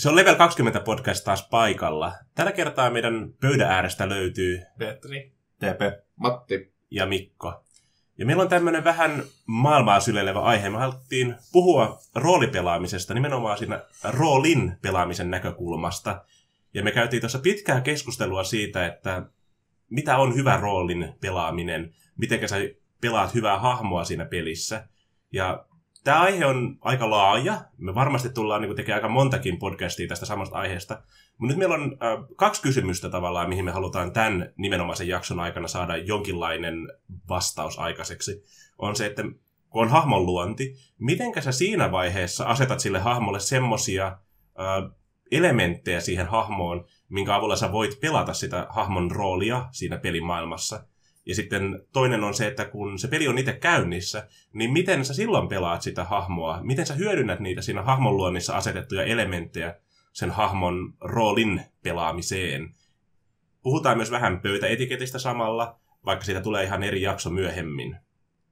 Se on Level 20 podcast taas paikalla. Tällä kertaa meidän pöydän äärestä löytyy Petri. TP. Matti. ja Mikko. Ja meillä on tämmöinen vähän maailmaa syleilevä aihe. Me haluttiin puhua roolipelaamisesta, nimenomaan siinä roolin pelaamisen näkökulmasta. Ja me käytiin tuossa pitkää keskustelua siitä, että mitä on hyvä roolin pelaaminen, miten sä pelaat hyvää hahmoa siinä pelissä. Ja tämä aihe on aika laaja. Me varmasti tullaan niin tekemään aika montakin podcastia tästä samasta aiheesta. Mutta nyt meillä on äh, kaksi kysymystä tavallaan, mihin me halutaan tämän nimenomaisen jakson aikana saada jonkinlainen vastaus aikaiseksi. On se, että kun on hahmon luonti, mitenkä sä siinä vaiheessa asetat sille hahmolle semmosia äh, elementtejä siihen hahmoon, minkä avulla sä voit pelata sitä hahmon roolia siinä pelimaailmassa. Ja sitten toinen on se, että kun se peli on itse käynnissä, niin miten sä silloin pelaat sitä hahmoa? Miten sä hyödynnät niitä siinä hahmon luonnissa asetettuja elementtejä sen hahmon roolin pelaamiseen? Puhutaan myös vähän pöytäetiketistä samalla, vaikka siitä tulee ihan eri jakso myöhemmin.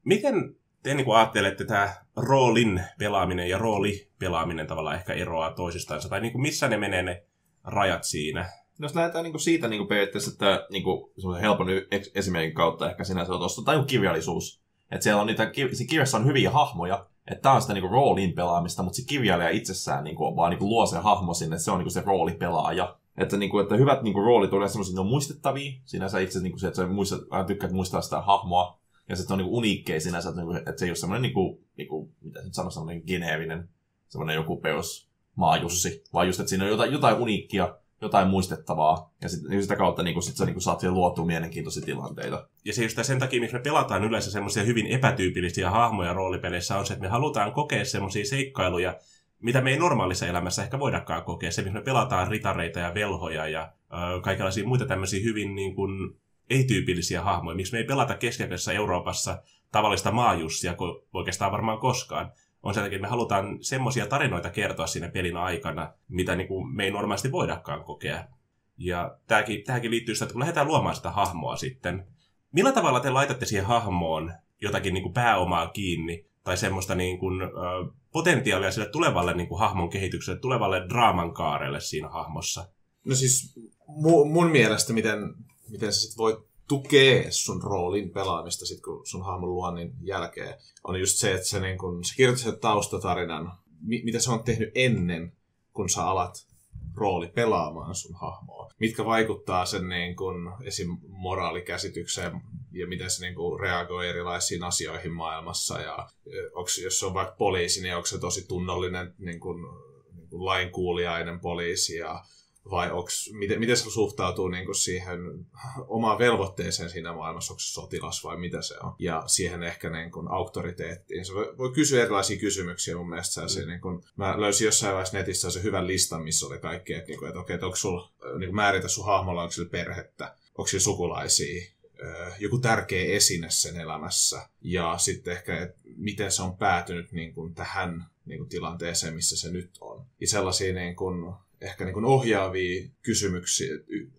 Miten te niin ajattelette tämä roolin pelaaminen ja roolipelaaminen tavallaan ehkä eroaa toisistansa? Tai niin kuin missä ne menee ne rajat siinä? No jos lähdetään niinku siitä niinku periaatteessa, että niinku, helpon esimerkin kautta ehkä sinänsä on tuosta, tai kirjallisuus. Että siellä on niitä, siinä kirjassa on hyviä hahmoja, että tämä on sitä niinku roolin pelaamista, mutta se kirjailija itsessään niinku, vaan niinku luo sen hahmo sinne, se on niinku se roolipelaaja. Että, niinku, että hyvät niinku, roolit on semmoisia, ne on muistettavia. Sinänsä itse niinku, se, että sä muistat, aina tykkäät muistaa sitä hahmoa. Ja sitten on niinku, uniikkeja sinänsä, että, niinku, että se ei ole semmoinen, niinku, niinku, mitä nyt sanoa, semmoinen geneerinen, semmoinen joku perus maajussi, vaan just, että siinä on jotain, jotain uniikkia, jotain muistettavaa, ja sit, niin sitä kautta niin sit sä niin saat siihen luotua mielenkiintoisia tilanteita. Ja se just sen takia, miksi me pelataan yleensä semmoisia hyvin epätyypillisiä hahmoja roolipeleissä, on se, että me halutaan kokea semmoisia seikkailuja, mitä me ei normaalissa elämässä ehkä voidakaan kokea. Se, missä me pelataan ritareita ja velhoja ja ö, kaikenlaisia muita tämmöisiä hyvin niin kuin, ei-tyypillisiä hahmoja. Miksi me ei pelata keskiaikaisessa Euroopassa tavallista maajussia oikeastaan varmaan koskaan. On takia, että me halutaan semmoisia tarinoita kertoa siinä pelin aikana, mitä niin kuin me ei normaalisti voidakaan kokea. Ja tämäkin, tämäkin liittyy sitä, että kun lähdetään luomaan sitä hahmoa sitten, millä tavalla te laitatte siihen hahmoon jotakin niin kuin pääomaa kiinni, tai semmoista niin kuin, ö, potentiaalia sille tulevalle niin kuin hahmon kehitykselle, tulevalle draaman kaarelle siinä hahmossa? No siis mu- mun mielestä, miten, miten sä sit voit tukea sun roolin pelaamista sit kun sun hahmon luonnin jälkeen, on just se, että sä, niin kun, sä kirjoitat sen taustatarinan, mi- mitä se on tehnyt ennen, kun sä alat rooli pelaamaan sun hahmoa. Mitkä vaikuttaa sen niin kun, esim. moraalikäsitykseen ja miten se niin kun, reagoi erilaisiin asioihin maailmassa. Ja onks, jos se on vaikka poliisi, niin onko se tosi tunnollinen niin kun, niin kun lainkuuliainen poliisi ja vai onks, miten, miten se suhtautuu niin kuin siihen omaan velvoitteeseen siinä maailmassa, onko se sotilas vai mitä se on, ja siihen ehkä niin kuin auktoriteettiin. Se voi, voi kysyä erilaisia kysymyksiä mun mielestä. Mm. Niin kuin, mä löysin jossain vaiheessa netissä se hyvän listan, missä oli kaikki, että, niin kuin, että okei, että onko sulla, niin määritä sun hahmolla, onko sillä perhettä, onko sillä sukulaisia, joku tärkeä esine sen elämässä, ja sitten ehkä, että miten se on päätynyt niin kuin tähän niin kuin tilanteeseen, missä se nyt on. Ja sellaisia niin kuin, ehkä niin kuin ohjaavia, kysymyksiä,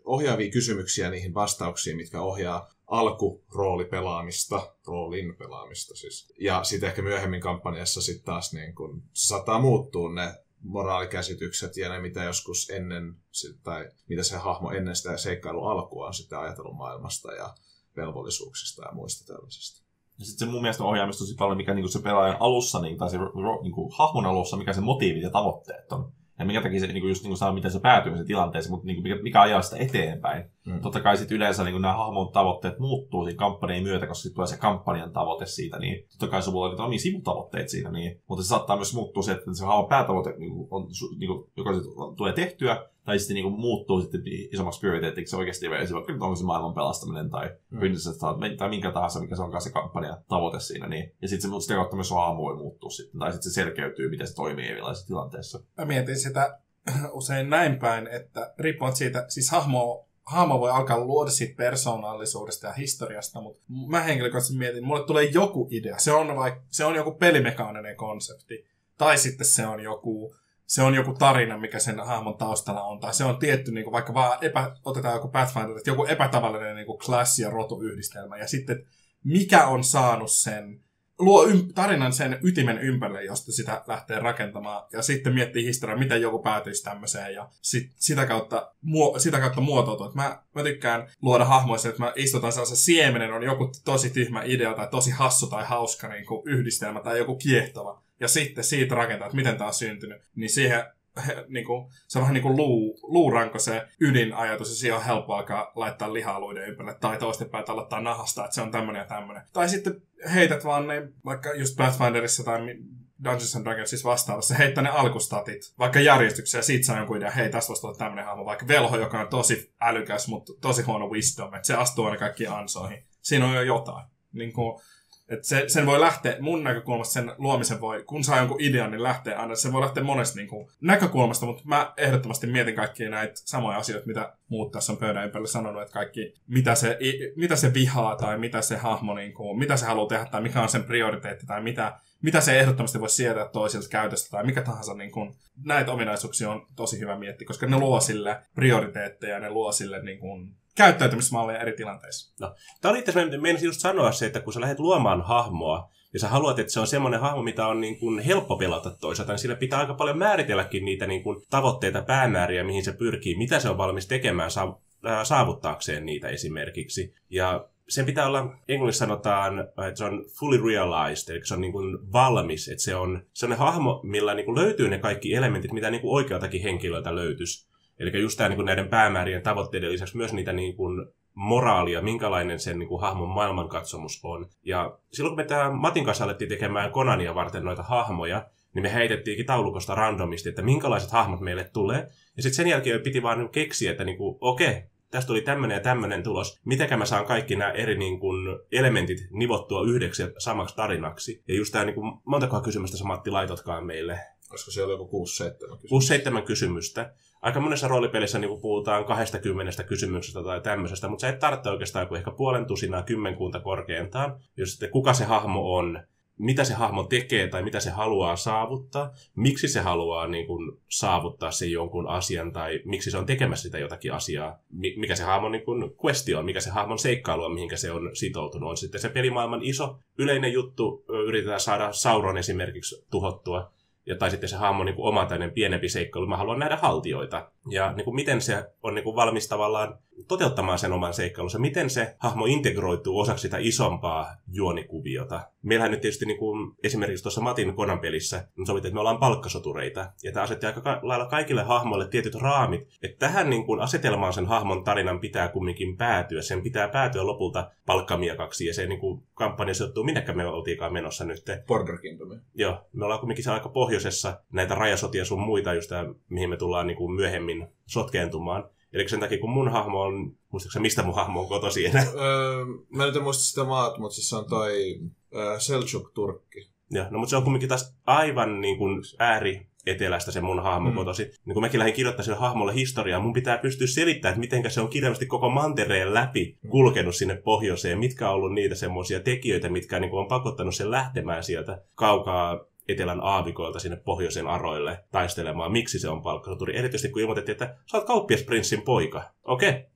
ohjaavia kysymyksiä niihin vastauksiin, mitkä ohjaa alkuroolipelaamista, roolin pelaamista siis. Ja sitten ehkä myöhemmin kampanjassa sitten taas niin kun, saattaa muuttua ne moraalikäsitykset ja ne, mitä joskus ennen, tai mitä se hahmo ennen sitä seikkailun alkua on sitten ajatellut maailmasta ja velvollisuuksista ja muista tällaisista. Ja sitten se mun mielestä ohjaamista tosi paljon, mikä niinku se pelaajan alussa, niin, tai se niinku, hahmon alussa, mikä se motiivit ja tavoitteet on. Ja minkä takia se niin kuin just niin kuin sanoo, miten se päätyy se tilanteeseen, mutta niin kuin mikä, mikä ajaa sitä eteenpäin. Mm. Totta kai sitten yleensä niin kuin nämä hahmon tavoitteet muuttuu siinä kampanjan myötä, koska sitten tulee se kampanjan tavoite siitä, niin totta kai sulla on niitä omia sivutavoitteet siinä, niin, mutta se saattaa myös muuttua se, että se hahmon päätavoite niin kuin on, niin kuin, joka tulee tehtyä, tai sitten niin kuin muuttuu sitten isommaksi prioriteetiksi oikeasti vaikka onko se maailman pelastaminen tai mm. Princess tai minkä tahansa, mikä se onkaan se kampanjan tavoite siinä. Niin. Ja sitten se sitä kautta myös hahmo voi muuttua sitten, tai sitten se selkeytyy, miten se toimii erilaisissa tilanteissa. Mä mietin sitä usein näin päin, että riippuen siitä, siis hahmo, hahmo voi alkaa luoda siitä persoonallisuudesta ja historiasta, mutta mä henkilökohtaisesti mietin, mulle tulee joku idea. Se on, vaikka, se on joku pelimekaaninen konsepti, tai sitten se on joku se on joku tarina, mikä sen hahmon taustalla on, tai se on tietty, niin kuin vaikka vaan epä, otetaan joku Pathfinder, että joku epätavallinen niin kuin klassi- ja rotuyhdistelmä, ja sitten mikä on saanut sen luo ym- tarinan sen ytimen ympärille, josta sitä lähtee rakentamaan. Ja sitten miettii historiaa, miten joku päätyisi tämmöiseen. Ja sit, sitä, kautta, muo- sitä kautta muotoutuu. Et mä, mä tykkään luoda hahmoissa, että mä istutan sellaisen siemenen, on joku tosi tyhmä idea tai tosi hassu tai hauska niin kuin yhdistelmä tai joku kiehtova. Ja sitten siitä rakentaa, että miten tämä on syntynyt. Niin siihen niin kuin, se on vähän niin kuin luu, luuranko se ydinajatus, ja siihen on helppo alkaa laittaa lihaluiden ympärille, tai toistepäin aloittaa nahasta, että se on tämmöinen ja tämmöinen. Tai sitten heität vaan ne, vaikka just Pathfinderissa tai Dungeons and Dragonsissa vastaavassa, heittää ne alkustatit, vaikka järjestyksessä, ja siitä saa jonkun idea, hei, tästä voisi olla tämmöinen hahmo, vaikka velho, joka on tosi älykäs, mutta tosi huono wisdom, että se astuu aina kaikkiin ansoihin. Siinä on jo jotain. Niin kuin, et se, sen voi lähteä, mun näkökulmasta sen luomisen voi, kun saa jonkun idean, niin lähtee aina. Se voi lähteä monesta niin kuin, näkökulmasta, mutta mä ehdottomasti mietin kaikkia näitä samoja asioita, mitä muut tässä on pöydän ympärillä sanonut, että kaikki, mitä se, mitä se vihaa tai mitä se hahmo, niin kuin, mitä se haluaa tehdä tai mikä on sen prioriteetti tai mitä, mitä se ehdottomasti voisi sietää toisilta käytöstä tai mikä tahansa. Niin kuin, näitä ominaisuuksia on tosi hyvä miettiä, koska ne luo sille prioriteetteja, ne luo sille niin kuin, käyttäytymismalleja eri tilanteissa. No, tämä oli itse asiassa, just sanoa se, että kun sä lähdet luomaan hahmoa, ja sä haluat, että se on semmoinen hahmo, mitä on niin kuin helppo pelata toisaalta, niin sillä pitää aika paljon määritelläkin niitä niin kuin tavoitteita, päämääriä, mihin se pyrkii, mitä se on valmis tekemään saavuttaakseen niitä esimerkiksi. Ja sen pitää olla, englanniksi sanotaan, että se on fully realized, eli se on niin kuin valmis, että se on sellainen hahmo, millä niin kuin löytyy ne kaikki elementit, mitä niin kuin oikealtakin henkilöltä löytyisi. Eli just tämä niin kuin näiden päämäärien tavoitteiden lisäksi myös niitä niin kuin moraalia, minkälainen sen niin kuin, hahmon maailmankatsomus on. Ja silloin kun me tämä Matin kanssa alettiin tekemään Konania varten noita hahmoja, niin me heitettiinkin taulukosta randomisti, että minkälaiset hahmot meille tulee. Ja sitten sen jälkeen piti vaan niinku keksiä, että niin kuin, okei, tästä tuli tämmöinen ja tämmöinen tulos. Mitenkä mä saan kaikki nämä eri niin kuin, elementit nivottua yhdeksi samaksi tarinaksi. Ja just tämä, niin kuin, montakohan kysymystä sä Matti laitotkaan meille. Olisiko siellä joku 6-7 kysymystä? 6-7 kysymystä aika monessa roolipelissä niin puhutaan 20 kysymyksestä tai tämmöisestä, mutta sä et tarvitse oikeastaan kuin ehkä puolen tusinaa kymmenkunta korkeintaan, jos sitten kuka se hahmo on, mitä se hahmo tekee tai mitä se haluaa saavuttaa, miksi se haluaa niin kuin, saavuttaa sen jonkun asian tai miksi se on tekemässä sitä jotakin asiaa, mikä se hahmon niin kuin, questi on, mikä se hahmon seikkailu on, mihinkä se on sitoutunut. On sitten se pelimaailman iso yleinen juttu, yritetään saada Sauron esimerkiksi tuhottua, ja tai sitten se hahmo niin oma tämmöinen pienempi seikkailu, mä haluan nähdä haltioita. Ja niin kuin miten se on niin kuin valmis tavallaan toteuttamaan sen oman seikkailunsa, miten se hahmo integroituu osaksi sitä isompaa juonikuviota. Meillähän nyt tietysti niin kuin esimerkiksi tuossa Matin Konan pelissä niin sovittiin, että me ollaan palkkasotureita. Ja tämä asetti aika lailla kaikille hahmoille tietyt raamit, että tähän niin kuin asetelmaan sen hahmon tarinan pitää kumminkin päätyä. Sen pitää päätyä lopulta palkkamiekaksi ja se niin kuin kampanja sijoittuu, minnekä me oltiinkaan menossa nyt. Border Kingdom. Joo, me ollaan kumminkin aika pohjoisessa näitä rajasotia sun muita, just tämä, mihin me tullaan niin kuin myöhemmin sotkeentumaan. Eli sen takia, kun mun hahmo on, muistatko mistä mun hahmo on kotosi enää? Öö, mä nyt en muista sitä maat, mutta siis se on toi öö, Seljuk-Turkki. Joo, no mutta se on kumminkin taas aivan niin kuin ääri etelästä se mun hahmo mm. kotosi. Niin kun mäkin lähdin kirjoittamaan sille hahmolle historiaa, mun pitää pystyä selittämään, että miten se on kirjallisesti koko mantereen läpi mm. kulkenut sinne pohjoiseen, mitkä on ollut niitä semmoisia tekijöitä, mitkä niin on pakottanut sen lähtemään sieltä kaukaa etelän aavikoilta sinne pohjoisen aroille taistelemaan, miksi se on palkkasoturi. Erityisesti kun ilmoitettiin, että sä oot kauppiasprinssin poika. Okei,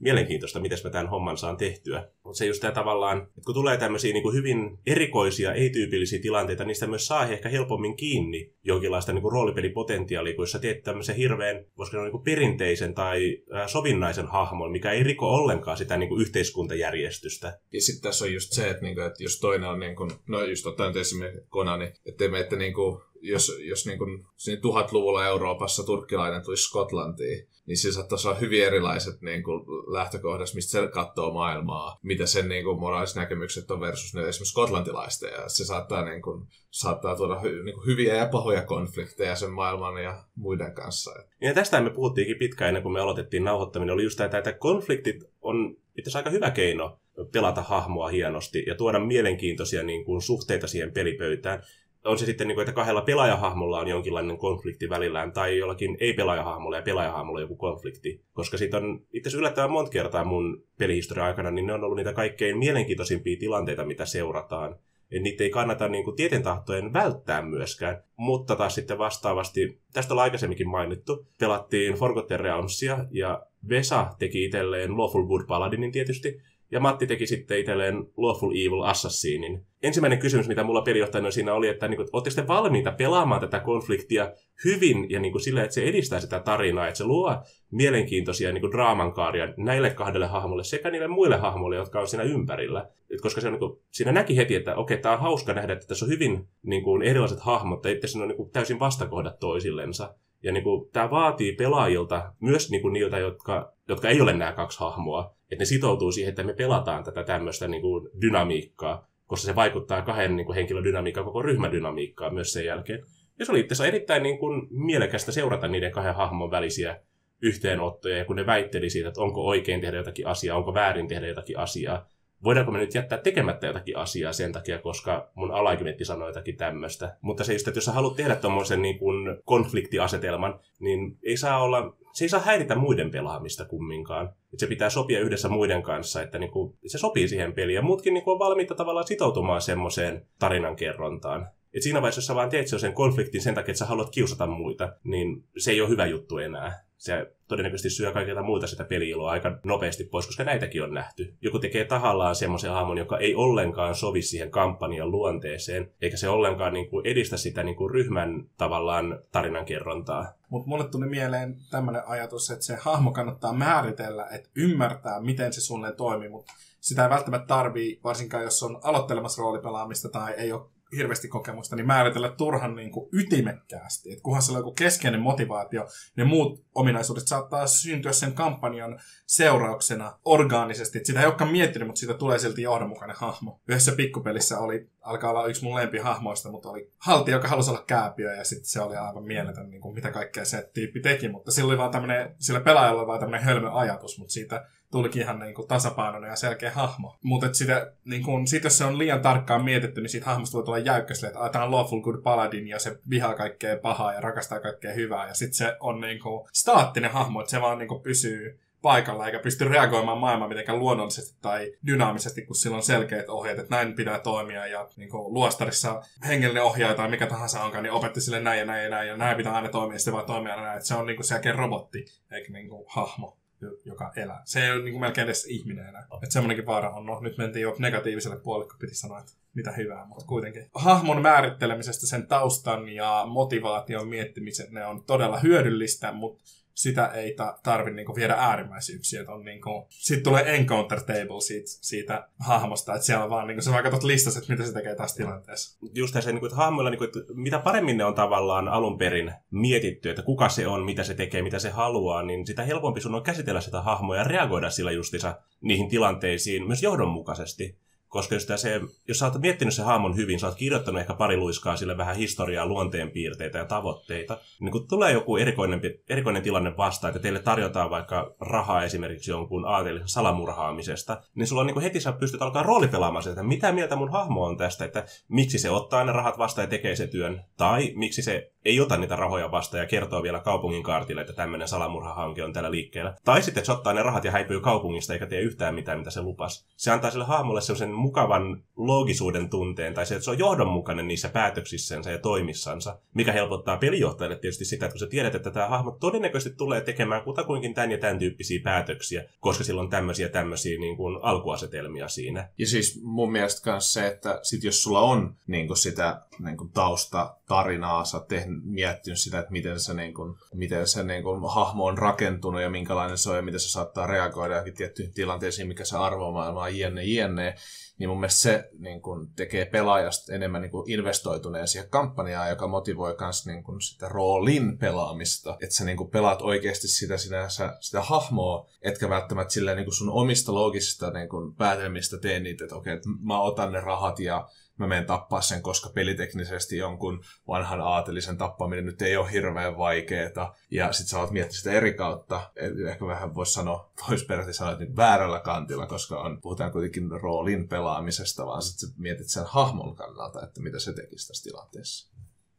mielenkiintoista, miten mä tämän homman saan tehtyä. Mutta se just tämä tavallaan, että kun tulee tämmöisiä niin kuin hyvin erikoisia, ei-tyypillisiä tilanteita, niistä myös saa ehkä helpommin kiinni jonkinlaista niin kuin roolipelipotentiaalia, kun jos sä teet tämmöisen hirveän, voisiko sanoa niin kuin perinteisen tai sovinnaisen hahmon, mikä ei riko ollenkaan sitä niin kuin yhteiskuntajärjestystä. Ja sitten tässä on just se, että, niin kuin, että jos toinen on, niin kuin, no just ottaen esimerkiksi Konani, että että niin kuin, jos, jos niin kuin, tuhatluvulla Euroopassa turkkilainen tulisi Skotlantiin, niin siinä saattaisi olla hyvin erilaiset niin kuin, lähtökohdat, mistä se katsoo maailmaa, mitä sen niin kuin, moraaliset näkemykset on versus ne esimerkiksi skotlantilaisten. Ja se saattaa, niin kuin, saattaa tuoda hy, niin kuin, hyviä ja pahoja konflikteja sen maailman ja muiden kanssa. Ja tästä me puhuttiinkin pitkään ennen kuin me aloitettiin nauhoittaminen. Oli just tämä, että konfliktit on itse aika hyvä keino pelata hahmoa hienosti ja tuoda mielenkiintoisia niin kuin, suhteita siihen pelipöytään on se sitten, niin kuin, että kahdella pelaajahahmolla on jonkinlainen konflikti välillään, tai jollakin ei-pelaajahahmolla ja pelaajahahmolla joku konflikti. Koska siitä on itse asiassa yllättävän monta kertaa mun pelihistoria aikana, niin ne on ollut niitä kaikkein mielenkiintoisimpia tilanteita, mitä seurataan. Et niitä ei kannata niin kuin, tieten tahtojen välttää myöskään. Mutta taas sitten vastaavasti, tästä on aikaisemminkin mainittu, pelattiin Forgotten Realmsia, ja Vesa teki itselleen Lawful Good Paladinin tietysti, ja Matti teki sitten itselleen Lawful Evil Assassinin. Ensimmäinen kysymys, mitä mulla pelijohtajana siinä oli, että niin kuin, ootteko te valmiita pelaamaan tätä konfliktia hyvin ja niin kuin, sillä, että se edistää sitä tarinaa, että se luo mielenkiintoisia niin kuin, draamankaaria näille kahdelle hahmolle sekä niille muille hahmoille, jotka on siinä ympärillä. Et koska se on, niin kuin, siinä näki heti, että okei, tämä on hauska nähdä, että tässä on hyvin niin kuin, erilaiset hahmot, että siinä on niin kuin, täysin vastakohdat toisillensa. Ja niin kuin, tämä vaatii pelaajilta, myös niin kuin, niiltä, jotka, jotka ei ole nämä kaksi hahmoa, että ne sitoutuu siihen, että me pelataan tätä tämmöistä niin kuin, dynamiikkaa, koska se vaikuttaa kahden niin kuin, henkilön dynamiikkaan, koko ryhmän dynamiikkaan myös sen jälkeen. Ja se oli itse asiassa erittäin niin kuin, mielekästä seurata niiden kahden hahmon välisiä yhteenottoja, ja kun ne väitteli siitä, että onko oikein tehdä jotakin asiaa, onko väärin tehdä jotakin asiaa, voidaanko me nyt jättää tekemättä jotakin asiaa sen takia, koska mun alaikimetti sanoi jotakin tämmöistä. Mutta se just, että jos sä haluat tehdä tuommoisen niin konfliktiasetelman, niin ei saa olla, se ei saa häiritä muiden pelaamista kumminkaan. Että se pitää sopia yhdessä muiden kanssa, että niin kuin, se sopii siihen peliin. Ja muutkin niin kuin, on valmiita tavallaan sitoutumaan semmoiseen tarinankerrontaan. Et siinä vaiheessa, jos sä vaan teet sen konfliktin sen takia, että sä haluat kiusata muita, niin se ei ole hyvä juttu enää. Se todennäköisesti syö kaikilta muilta sitä peliiloa aika nopeasti pois, koska näitäkin on nähty. Joku tekee tahallaan semmoisen hahmon, joka ei ollenkaan sovi siihen kampanjan luonteeseen, eikä se ollenkaan niin kuin edistä sitä niin kuin ryhmän tavallaan tarinankerrontaa. Mutta mulle tuli mieleen tämmöinen ajatus, että se hahmo kannattaa määritellä, että ymmärtää, miten se suunnilleen toimii, mutta sitä ei välttämättä tarvii, varsinkaan jos on aloittelemassa roolipelaamista tai ei ole hirveästi kokemusta, niin määritellä turhan niin kuin ytimekkäästi. Et kunhan se on joku keskeinen motivaatio, ne muut ominaisuudet saattaa syntyä sen kampanjan seurauksena orgaanisesti. Et sitä ei olekaan miettinyt, mutta siitä tulee silti johdonmukainen hahmo. Yhdessä pikkupelissä oli, alkaa olla yksi mun lempihahmoista, mutta oli halti, joka halusi olla kääpiö, ja sitten se oli aivan mieletön, niin kuin mitä kaikkea se tyyppi teki. Mutta sillä oli vaan tämmönen, sillä pelaajalla oli vaan tämmöinen hölmö ajatus, mutta siitä tulikin ihan niin kuin tasapainoinen ja selkeä hahmo. Mutta sitä, niin kuin, sit jos se on liian tarkkaan mietitty, niin siitä hahmosta voi tulla jäykkä sille, että tämä on lawful good paladin ja se vihaa kaikkea pahaa ja rakastaa kaikkea hyvää. Ja sitten se on niin kuin, staattinen hahmo, että se vaan niin kuin, pysyy paikalla eikä pysty reagoimaan maailmaan mitenkään luonnollisesti tai dynaamisesti, kun sillä on selkeät ohjeet, että näin pitää toimia ja niin kuin luostarissa hengellinen ohjaaja tai mikä tahansa onkaan, niin opetti sille näin ja näin ja näin ja näin pitää aina toimia, sitten vaan toimia näin, että se on niin kuin selkeä robotti eikä niin kuin hahmo joka elää. Se ei ole niin kuin melkein edes ihminen enää. Että semmoinenkin vaara on. No, nyt mentiin jo negatiiviselle puolelle, kun piti sanoa, että mitä hyvää, mutta kuitenkin. Hahmon määrittelemisestä, sen taustan ja motivaation miettimisen, ne on todella hyödyllistä, mutta sitä ei ta- tarvi niinku viedä äärimmäisyyksiä. Niinku, sitten tulee encounter table siitä, siitä hahmosta, että siellä on vaan, niinku, se vaan katsot listassa, että mitä se tekee tässä tilanteessa. Just se, niinku, että hahmoilla, niinku, että mitä paremmin ne on tavallaan alun perin mietitty, että kuka se on, mitä se tekee, mitä se haluaa, niin sitä helpompi sun on käsitellä sitä hahmoa ja reagoida sillä justissa niihin tilanteisiin myös johdonmukaisesti. Koska jos, se, jos sä oot miettinyt se hahmon hyvin, sä oot kirjoittanut ehkä pari luiskaa sille vähän historiaa, luonteenpiirteitä ja tavoitteita, niin kun tulee joku erikoinen, erikoinen tilanne vastaan, että teille tarjotaan vaikka rahaa esimerkiksi jonkun aatelisen salamurhaamisesta, niin sulla on niin heti sä pystyt alkaa roolipelaamaan sitä, että mitä mieltä mun hahmo on tästä, että miksi se ottaa ne rahat vastaan ja tekee se työn, tai miksi se ei ota niitä rahoja vastaan ja kertoo vielä kaupungin kaartille, että tämmöinen salamurhahanke on tällä liikkeellä. Tai sitten se ottaa ne rahat ja häipyy kaupungista eikä tee yhtään mitään, mitä se lupas. Se antaa sille hahmolle sellaisen mukavan loogisuuden tunteen, tai se, että se on johdonmukainen niissä päätöksissänsä ja toimissansa, mikä helpottaa pelijohtajalle tietysti sitä, että kun sä tiedät, että tämä hahmo todennäköisesti tulee tekemään kutakuinkin tämän ja tämän tyyppisiä päätöksiä, koska sillä on tämmöisiä tämmöisiä niin kuin alkuasetelmia siinä. Ja siis mun mielestä myös se, että sit jos sulla on niin kuin sitä niin kuin tausta tarinaa, sä oot tehnyt, miettinyt sitä, että miten se, niin kuin, miten se niin kuin, hahmo on rakentunut ja minkälainen se on ja miten se saattaa reagoida johonkin tiettyihin tilanteisiin, mikä se arvomaailma on jne, jne niin mun mielestä se niin kun, tekee pelaajasta enemmän niin kun, investoituneen siihen kampanjaan, joka motivoi myös niin kun, sitä roolin pelaamista. Että sä niin kun, pelaat oikeasti sitä, sinänsä, sitä hahmoa, etkä välttämättä silleen, niin kun sun omista loogisista niin kun, päätelmistä tee niitä, että okei, okay, että mä otan ne rahat ja mä menen tappaa sen, koska peliteknisesti jonkun vanhan aatelisen tappaminen nyt ei ole hirveän vaikeeta. Ja sit sä oot miettinyt sitä eri kautta. Ehkä vähän voisi sanoa, vois periaatteessa sanoa, että nyt väärällä kantilla, koska on, puhutaan kuitenkin roolin pelaamisesta, vaan sit sä mietit sen hahmon kannalta, että mitä se tekisi tässä tilanteessa.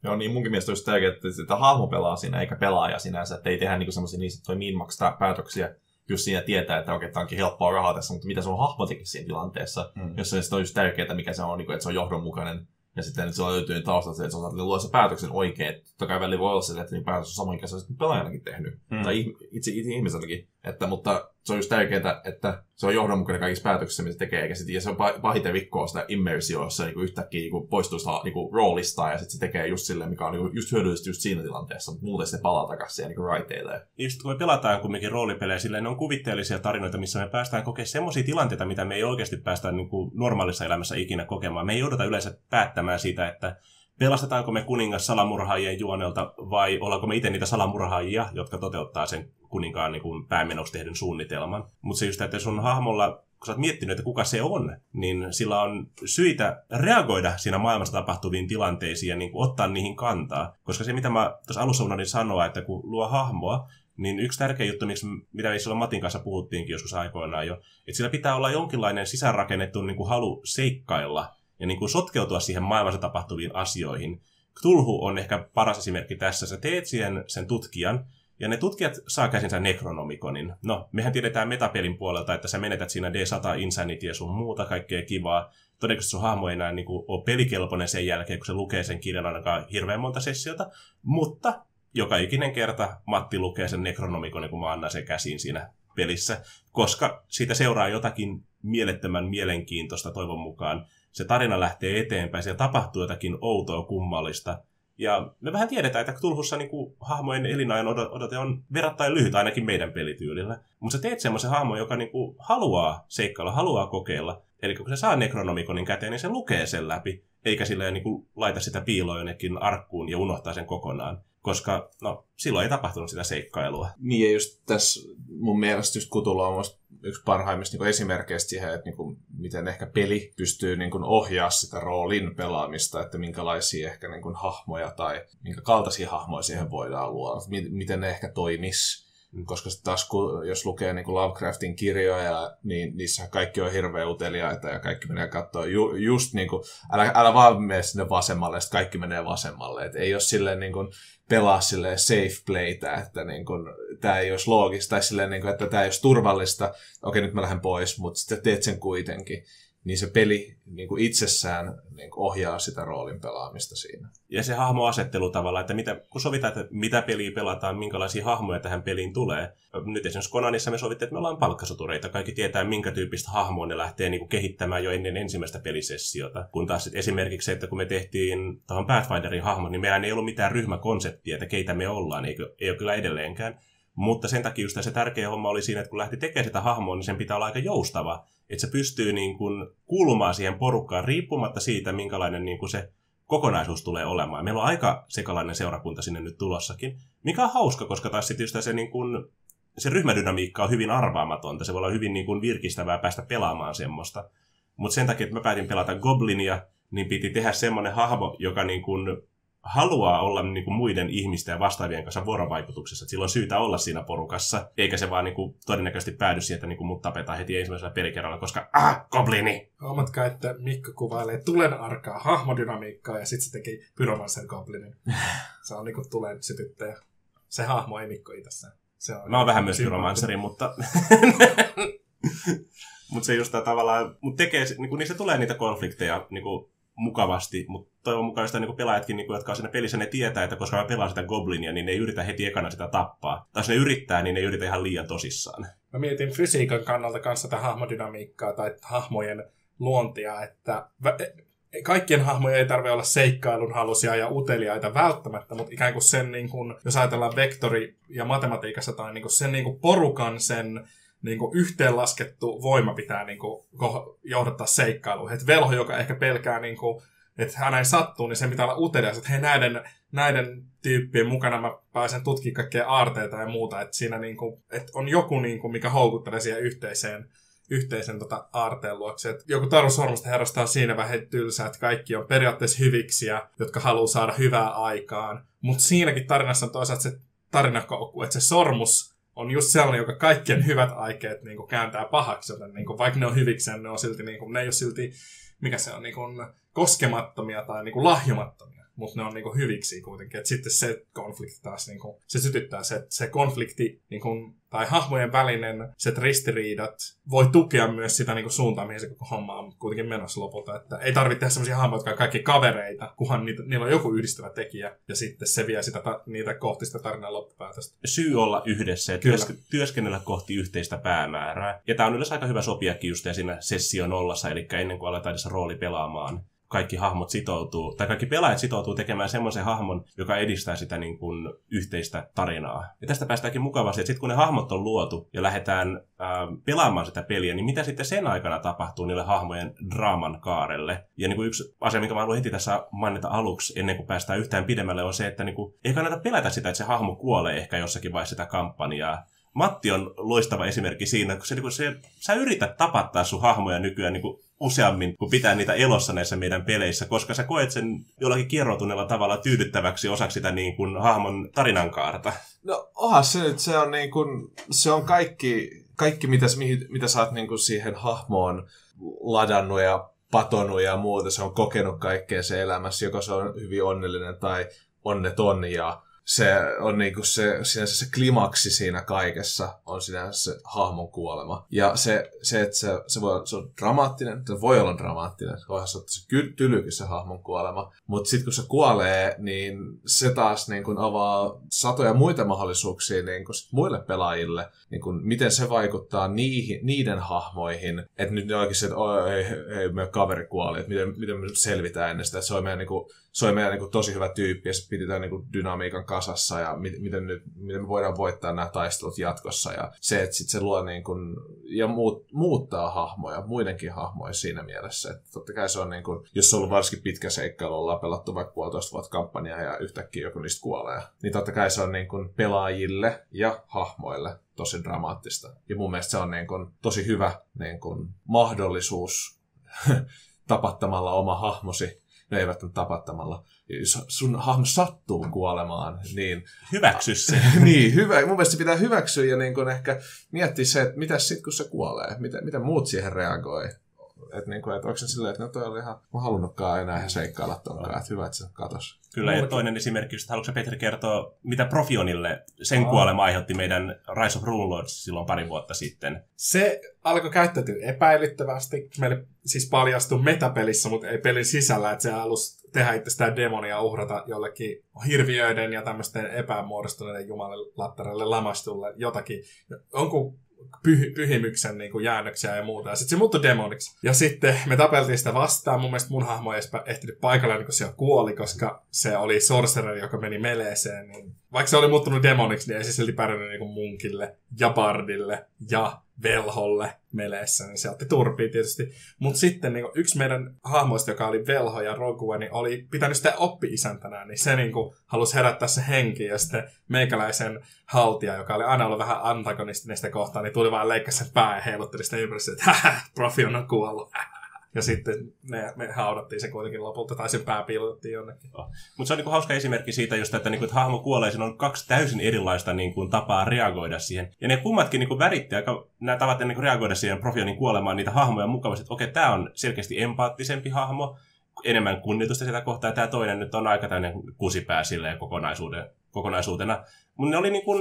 Joo, niin munkin mielestä olisi tärkeää, että sitä hahmo pelaa siinä, eikä pelaaja sinänsä, että ei tehdä niinku semmoisia niin sanottuja min päätöksiä, just siinä tietää, että okei, tämä onkin helppoa rahaa tässä, mutta mitä sun hahmo tekisi siinä tilanteessa, mm. jos se on just tärkeää, mikä se on, niin kuin, että se on johdonmukainen. Ja sitten että on löytyy taustalta, että se osaa luoda se päätöksen oikein. Totta kai välillä voi olla sille, että niin päätös on se on pelaajanakin tehnyt. Mm. Tai itse, itse ihmiselläkin. Että, mutta se on just tärkeää, että se on johdonmukainen kaikissa päätöksissä, mitä tekee, eikä sit, ja se on pa- pahiten vikkoa sitä immersioa, jossa niin yhtäkkiä niin poistuu sitä niin roolista, ja sitten se tekee just silleen, mikä on niin just hyödyllistä just siinä tilanteessa, mutta muuten se palaa takaisin siihen niin raiteille. Just kun me pelataan kumminkin roolipelejä, silleen ne on kuvitteellisia tarinoita, missä me päästään kokemaan semmoisia tilanteita, mitä me ei oikeasti päästä niin kuin normaalissa elämässä ikinä kokemaan. Me ei jouduta yleensä päättämään siitä, että pelastetaanko me kuningas salamurhaajien juonelta vai ollaanko me itse niitä salamurhaajia, jotka toteuttaa sen kuninkaan niin päämenoksi tehdyn suunnitelman. Mutta se just, että sun hahmolla kun sä oot miettinyt, että kuka se on, niin sillä on syitä reagoida siinä maailmassa tapahtuviin tilanteisiin ja niin ottaa niihin kantaa. Koska se, mitä mä tuossa alussa unohdin sanoa, että kun luo hahmoa, niin yksi tärkeä juttu, miksi, mitä me silloin Matin kanssa puhuttiinkin joskus aikoinaan jo, että sillä pitää olla jonkinlainen sisäänrakennettu niin kuin halu seikkailla ja niin kuin sotkeutua siihen maailmassa tapahtuviin asioihin. Tulhu on ehkä paras esimerkki tässä. Sä teet siihen sen tutkijan, ja ne tutkijat saa käsinsä Necronomiconin. No, mehän tiedetään metapelin puolelta, että sä menetät siinä D100 Insanity ja sun muuta kaikkea kivaa. Todennäköisesti sun hahmo ei enää niin kuin, ole pelikelpoinen sen jälkeen, kun se lukee sen kirjan ainakaan hirveän monta sessiota. Mutta joka ikinen kerta Matti lukee sen Necronomiconin, kun mä annan sen käsiin siinä pelissä, koska siitä seuraa jotakin mielettömän mielenkiintoista toivon mukaan. Se tarina lähtee eteenpäin, siellä tapahtuu jotakin outoa kummallista, ja me vähän tiedetään, että Tulhussa niin kuin, hahmojen elinajan odote on verrattain lyhyt ainakin meidän pelityylillä. Mutta sä teet semmoisen hahmon, joka niin kuin, haluaa seikkailla, haluaa kokeilla. Eli kun se saa Necronomikonin käteen, niin se lukee sen läpi, eikä sillä niin kuin, laita sitä piiloa jonnekin arkkuun ja unohtaa sen kokonaan koska no, silloin ei tapahtunut sitä seikkailua. Niin, ja just tässä mun mielestä just Kutulla on yksi parhaimmista niin esimerkkeistä siihen, että niin kuin, miten ehkä peli pystyy niin kuin, ohjaa sitä roolin pelaamista, että minkälaisia ehkä niin kuin, hahmoja tai minkä kaltaisia hahmoja siihen voidaan luoda, miten ne ehkä toimis. Koska taas kun, jos lukee niin kuin Lovecraftin kirjoja, niin niissä kaikki on hirveän uteliaita ja kaikki menee katsoa. Ju, just niin kuin, älä, älä vaan mene sinne vasemmalle, että kaikki menee vasemmalle. Et ei ole silleen niin kuin, pelaa silleen safe playtä, että niin kun, tämä ei olisi loogista, tai silleen, niin kun, että tämä ei olisi turvallista, okei nyt mä lähden pois, mutta sitten teet sen kuitenkin niin se peli niin kuin itsessään niin kuin ohjaa sitä roolin pelaamista siinä. Ja se hahmoasettelu tavallaan, että mitä, kun sovitaan, että mitä peliä pelataan, minkälaisia hahmoja tähän peliin tulee. Nyt esimerkiksi Konanissa me sovittiin, että me ollaan palkkasotureita. Kaikki tietää, minkä tyyppistä hahmoa ne lähtee niin kuin kehittämään jo ennen ensimmäistä pelisessiota. Kun taas esimerkiksi se, että kun me tehtiin tuohon Pathfinderin hahmo, niin meillä ei ollut mitään ryhmäkonseptia, että keitä me ollaan, ei, ei ole kyllä edelleenkään. Mutta sen takia just se tärkeä homma oli siinä, että kun lähti tekemään sitä hahmoa, niin sen pitää olla aika joustava. Että se pystyy niin kuin kuulumaan siihen porukkaan riippumatta siitä, minkälainen niin kuin se kokonaisuus tulee olemaan. Meillä on aika sekalainen seurakunta sinne nyt tulossakin, mikä on hauska, koska taas sitten se, niin kuin, se ryhmädynamiikka on hyvin arvaamatonta. Se voi olla hyvin niin kuin virkistävää päästä pelaamaan semmoista. Mutta sen takia, että mä päätin pelata Goblinia, niin piti tehdä semmoinen hahmo, joka niin kuin haluaa olla niin kuin muiden ihmisten ja vastaavien kanssa vuorovaikutuksessa. Että sillä on syytä olla siinä porukassa, eikä se vaan niin kuin, todennäköisesti päädy siihen, että niin kuin mut tapetaan heti ensimmäisellä pelikerralla, koska ah, goblini! Huomatkaa, että Mikko kuvailee tulen arkaa hahmodynamiikkaa ja sitten se teki pyromancer goblinin. se on niin kuin tulen sytyttäjä. Se hahmo ei Mikko itsessään. Se on Mä oon vähän myös pyromanceri, mutta... mutta se just tavallaan, mutta tekee, niin kuin, niin se tulee niitä konflikteja niin kuin, mukavasti, mutta toivon mukaan sitä niin pelaajatkin, niin kuin, jotka on siinä pelissä, ne tietää, että koska mä pelaan sitä goblinia, niin ne ei yritä heti ekana sitä tappaa. Tai jos ne yrittää, niin ne yritä ihan liian tosissaan. Mä mietin fysiikan kannalta kanssa tätä hahmodynamiikkaa tai hahmojen luontia, että kaikkien hahmojen ei tarvitse olla seikkailun halusia ja uteliaita välttämättä, mutta ikään kuin sen, niin kuin, jos ajatellaan vektori- ja matematiikassa tai niin kuin sen niin kuin porukan, sen niin kuin yhteenlaskettu voima pitää niin kuin, johdattaa seikkailuun. Että velho, joka ehkä pelkää, niin kuin, että hän ei sattuu, niin se pitää olla utelias, että hei näiden, näiden tyyppien mukana mä pääsen tutkimaan kaikkea aarteita ja muuta. Että siinä niin kuin, että on joku, niin kuin, mikä houkuttelee siihen yhteiseen yhteisen tota, aarteen luokse. Et joku Taru Sormusta herrastaa siinä vähän tylsää, että kaikki on periaatteessa hyviksiä, jotka haluaa saada hyvää aikaan. Mutta siinäkin tarinassa on toisaalta se tarinakoukku, että se sormus on just sellainen, joka kaikkien hyvät aikeet niin kuin, kääntää pahaksi, joten niin kuin, vaikka ne on hyvikseen, ne on silti, niin kuin, ne ei ole silti, mikä se on, niin kuin, koskemattomia tai niin kuin, lahjomattomia. Mutta ne on niinku hyviksi kuitenkin. Et sitten se konflikti taas, niinku, se sytyttää se, se konflikti niinku, tai hahmojen välinen se ristiriidat voi tukea myös sitä niinku, suuntaa, mihin se koko homma on kuitenkin menossa lopulta. Että ei tarvitse tehdä sellaisia hahmoja, jotka on kaikki kavereita, kunhan niitä, niillä on joku yhdistävä tekijä, ja sitten se vie sitä, ta- niitä kohti sitä tarinan loppupäätöstä. syy olla yhdessä ja työsk- työskennellä kohti yhteistä päämäärää. Ja tämä on yleensä aika hyvä sopiakin just siinä sessio nollassa, eli ennen kuin aletaan edes rooli pelaamaan. Kaikki hahmot sitoutuu, tai kaikki pelaajat sitoutuu tekemään semmoisen hahmon, joka edistää sitä niin kuin yhteistä tarinaa. Ja tästä päästäänkin mukavasti, että sitten kun ne hahmot on luotu ja lähdetään ää, pelaamaan sitä peliä, niin mitä sitten sen aikana tapahtuu niille hahmojen draaman kaarelle? Ja niin kuin yksi asia, mikä mä haluan heti tässä mainita aluksi, ennen kuin päästään yhtään pidemmälle, on se, että niin kuin, ei kannata pelätä sitä, että se hahmo kuolee ehkä jossakin vaiheessa sitä kampanjaa. Matti on loistava esimerkki siinä, kun, se, niin kun se, sä yrität tapattaa sun hahmoja nykyään niin kuin useammin, kun pitää niitä elossa näissä meidän peleissä, koska sä koet sen jollakin kierroutuneella tavalla tyydyttäväksi osaksi sitä niin kuin hahmon tarinankaarta. No onhan se nyt, se on, niin kuin, se on kaikki, kaikki mitä, mitä sä oot niin kuin siihen hahmoon ladannut ja patonut ja muuta. Se on kokenut kaikkea se elämässä, joko se on hyvin onnellinen tai onneton ja se on niinku se, sinänsä se klimaksi siinä kaikessa on sinänsä se hahmon kuolema. Ja se, se että se, se, voi, se on dramaattinen, se voi olla dramaattinen, voihan se olla se tylykin se hahmon kuolema. Mutta sitten kun se kuolee, niin se taas niin kun avaa satoja muita mahdollisuuksia niin kun sit muille pelaajille, niin kun, miten se vaikuttaa niihin, niiden hahmoihin, että nyt ne oikein se, että "Oi, ei, ei, meidän kaveri kuoli, että miten, miten me selvitään ennen sitä, että se on meidän, niin on meidän niin tosi hyvä tyyppi ja se pidetään niin dynamiikan kasassa ja miten, miten, nyt, miten me voidaan voittaa nämä taistelut jatkossa ja se, että sit se luo niin kun, ja muut, muuttaa hahmoja, muidenkin hahmoja siinä mielessä, että totta kai se on niin kun, jos se on ollut varsinkin pitkä seikkailu, ollaan pelattu vaikka puolitoista vuotta kampanjaa ja yhtäkkiä joku niistä kuolee, niin totta kai se on niin kun, pelaajille ja hahmoille tosi dramaattista. Ja mun mielestä se on niin kun, tosi hyvä niin kun, mahdollisuus tapattamalla oma hahmosi, no ei välttämättä tapattamalla, jos sun hahmo sattuu kuolemaan, niin Hyväksy se. niin, hyvä. Mun mielestä pitää hyväksyä ja niin kun ehkä miettiä se, että mitä sitten kun se kuolee, miten, miten muut siihen reagoi. Että niin kuin, että onko se silleen, että no toi oli ihan, mä halunnutkaan enää ihan seikkailla tonkaan, että hyvä, että se katos. Kyllä, ja toinen esimerkki, just, haluatko Petri kertoa, mitä Profionille sen kuolema aiheutti meidän Rise of Rune Lords silloin pari vuotta sitten? Se alkoi käyttäytyä epäilyttävästi. Meille siis paljastui metapelissä, mutta ei pelin sisällä, että se halusi tehdä itsestään demonia uhrata jollekin hirviöiden ja tämmöisten epämuodostuneiden jumalattareille lamastulle jotakin, jonkun pyh- pyhimyksen niin kuin jäännöksiä ja muuta. Ja sitten se muuttui demoniksi. Ja sitten me tapeltiin sitä vastaan. Mun mielestä mun hahmo ei edes ehtinyt paikalle, niin kun se kuoli, koska se oli sorcerer, joka meni meleeseen. Niin vaikka se oli muuttunut demoniksi, niin ei se silti pärjännyt niin munkille ja bardille ja velholle meleessä, niin se otti turpiin tietysti. Mutta sitten niin yksi meidän hahmoista, joka oli velho ja rogue, niin oli pitänyt sitä oppi-isäntänä, niin se niin kuin, halusi herättää se henki, ja sitten meikäläisen haltija, joka oli aina ollut vähän antagonistinen sitä kohtaa, niin tuli vaan leikkaa sen pää ja heilutteli sitä ympäri, että profi on kuollut. Ja sitten me, me haudattiin se kuitenkin lopulta, tai sen pää piilotettiin jonnekin. Mutta se on niinku hauska esimerkki siitä just, että, niinku, että hahmo kuolee, siinä on kaksi täysin erilaista niinku, tapaa reagoida siihen. Ja ne kummatkin niinku, väritti aika, nämä tavat niinku, reagoida siihen Profionin kuolemaan niitä hahmoja mukavasti, että okei, tämä on selkeästi empaattisempi hahmo, enemmän kunnioitusta sitä kohtaa, ja tämä toinen nyt on aika tämmöinen kusipää silleen kokonaisuuden, kokonaisuutena. Mutta ne oli niinku,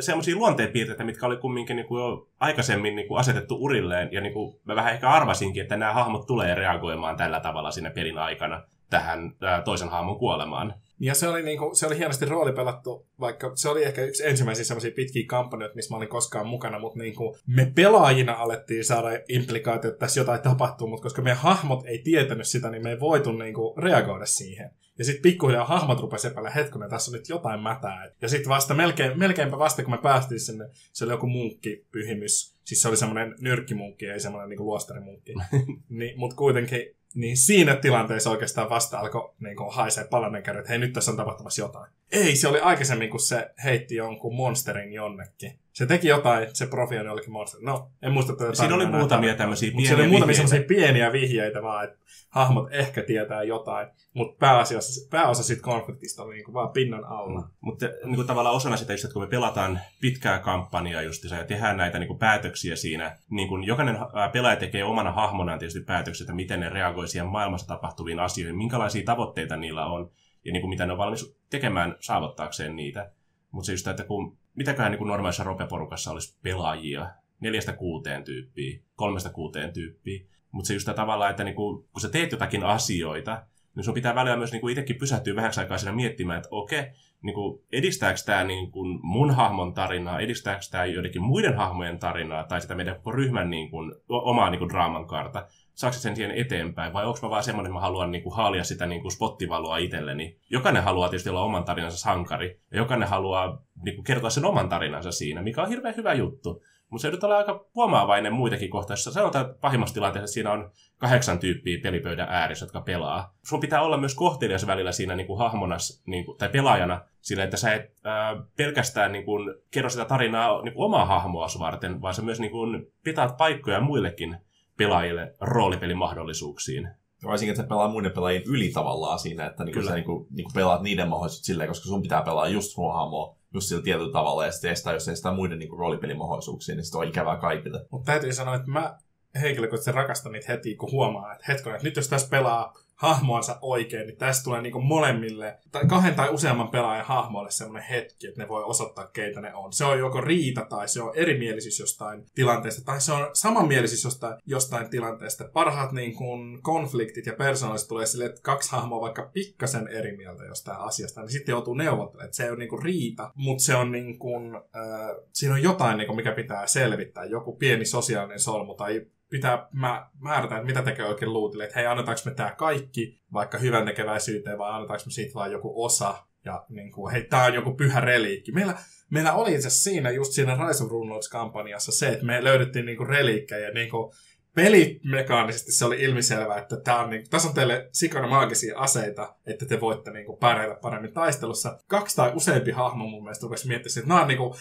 semmoisia luonteenpiirteitä, mitkä oli kumminkin niinku jo aikaisemmin niinku asetettu urilleen, ja niinku, mä vähän ehkä arvasinkin, että nämä hahmot tulee reagoimaan tällä tavalla siinä pelin aikana tähän ää, toisen hahmon kuolemaan. Ja se oli, niinku, se oli hienosti roolipelattu, vaikka se oli ehkä yksi ensimmäisiä semmoisia pitkiä kampanjoita, missä mä olin koskaan mukana, mutta niinku, me pelaajina alettiin saada implikaatio, että tässä jotain tapahtuu, mutta koska meidän hahmot ei tietänyt sitä, niin me ei voitu niinku, reagoida siihen. Ja sitten pikkuhiljaa hahmot rupesi epäillä hetkonen, tässä on nyt jotain mätää. Ja sitten vasta melkein, melkeinpä vasta, kun me päästiin sinne, se oli joku munkkipyhimys. Siis se oli semmoinen nyrkkimunkki, ei semmoinen niinku luostarimunkki. niin, mutta kuitenkin niin siinä tilanteessa oikeastaan vasta alkoi niin haisee palanen kädet, että hei nyt tässä on tapahtumassa jotain. Ei, se oli aikaisemmin, kun se heitti jonkun monsterin jonnekin. Se teki jotain, se profi on jollekin monsteri. No, en muista tätä Siinä oli muutamia tämmöisiä Mutta siellä oli pieniä muutamia semmoisia pieniä vihjeitä vaan, että hahmot ehkä tietää jotain, mutta pääasiassa, pääosa siitä konfliktista oli niinku vaan pinnan alla. Mutta niin kuin tavallaan osana sitä, just, että kun me pelataan pitkää kampanjaa justiinsa ja tehdään näitä niin kuin päätöksiä siinä, niin kuin jokainen ää, pelaaja tekee omana hahmonaan tietysti päätöksiä, että miten ne reagoi siihen maailmassa tapahtuviin asioihin, minkälaisia tavoitteita niillä on. Ja niin kuin mitä ne on valmis tekemään saavuttaakseen niitä. Mutta se just, että kun mitäköhän niin kuin normaalissa ropeporukassa olisi pelaajia, neljästä kuuteen tyyppiä, kolmesta kuuteen tyyppiä. Mutta se just tavallaan, että niinku, kun sä teet jotakin asioita, niin sun pitää välillä myös niinku itsekin pysähtyä vähäksi aikaa siinä miettimään, että okei, niinku, edistääkö tämä niinku mun hahmon tarinaa, edistääkö tämä joidenkin muiden hahmojen tarinaa, tai sitä meidän koko ryhmän niinku, omaa niinku draaman kaarta. Saako sen siihen eteenpäin, vai onko mä vaan semmoinen, että mä haluan niinku, haalia sitä niinku, spottivaloa itselleni. Jokainen haluaa tietysti olla oman tarinansa sankari, ja jokainen haluaa niinku, kertoa sen oman tarinansa siinä, mikä on hirveän hyvä juttu. Mutta se nyt olla aika huomaavainen muitakin kohteissa. Sanotaan että pahimmassa tilanteessa, siinä on kahdeksan tyyppiä pelipöydän ääressä, jotka pelaa. Sun pitää olla myös kohtelias välillä siinä niin kuin hahmona niin kuin, tai pelaajana sillä, että sä et ää, pelkästään niin kuin, kerro sitä tarinaa niin kuin omaa hahmoa varten, vaan sä myös niin kuin, pitaat paikkoja muillekin pelaajille roolipelimahdollisuuksiin. Varsinkin, että sä pelaa muiden pelaajien yli tavallaan siinä, että niinku sä niinku, niinku pelaat niiden mahdollisuudet silleen, koska sun pitää pelaa just sun hahmoa just sillä tietyllä tavalla, ja sitten estää, jos estää muiden niin roolipelimahdollisuuksia, niin se on ikävää kaikille. Mutta täytyy sanoa, että mä henkilökohtaisesti rakastan niitä heti, kun huomaa, että hetken, että nyt jos tässä pelaa hahmoansa oikein, niin tästä tulee niinku molemmille, tai kahden tai useamman pelaajan hahmoille semmoinen hetki, että ne voi osoittaa, keitä ne on. Se on joko riita, tai se on erimielisyys jostain tilanteesta, tai se on samanmielisyys jostain, jostain tilanteesta. Parhaat niin kuin konfliktit ja persoonalliset tulee sille, että kaksi hahmoa vaikka pikkasen eri mieltä jostain asiasta, niin sitten joutuu neuvottelemaan. Se ei ole niin kuin riita, mutta se on niin kuin, äh, siinä on jotain, niin kuin, mikä pitää selvittää. Joku pieni sosiaalinen solmu tai pitää mä, määrätä, että mitä tekee oikein luutille. Että hei, annetaanko me tämä kaikki vaikka hyvän tekeväisyyteen vai annetaanko me siitä vaan joku osa. Ja niin kuin, hei, tämä on joku pyhä reliikki. Meillä, meillä oli itse siinä, just siinä Rise of kampanjassa se, että me löydettiin niin kuin reliikkejä. Niin kuin, pelimekaanisesti se oli ilmiselvää, että tämä on, niin, tässä on teille sikana maagisia aseita, että te voitte niin kuin, pärjätä paremmin taistelussa. Kaksi tai useampi hahmo mun mielestä rupesi miettimään, että nämä on niin kuin,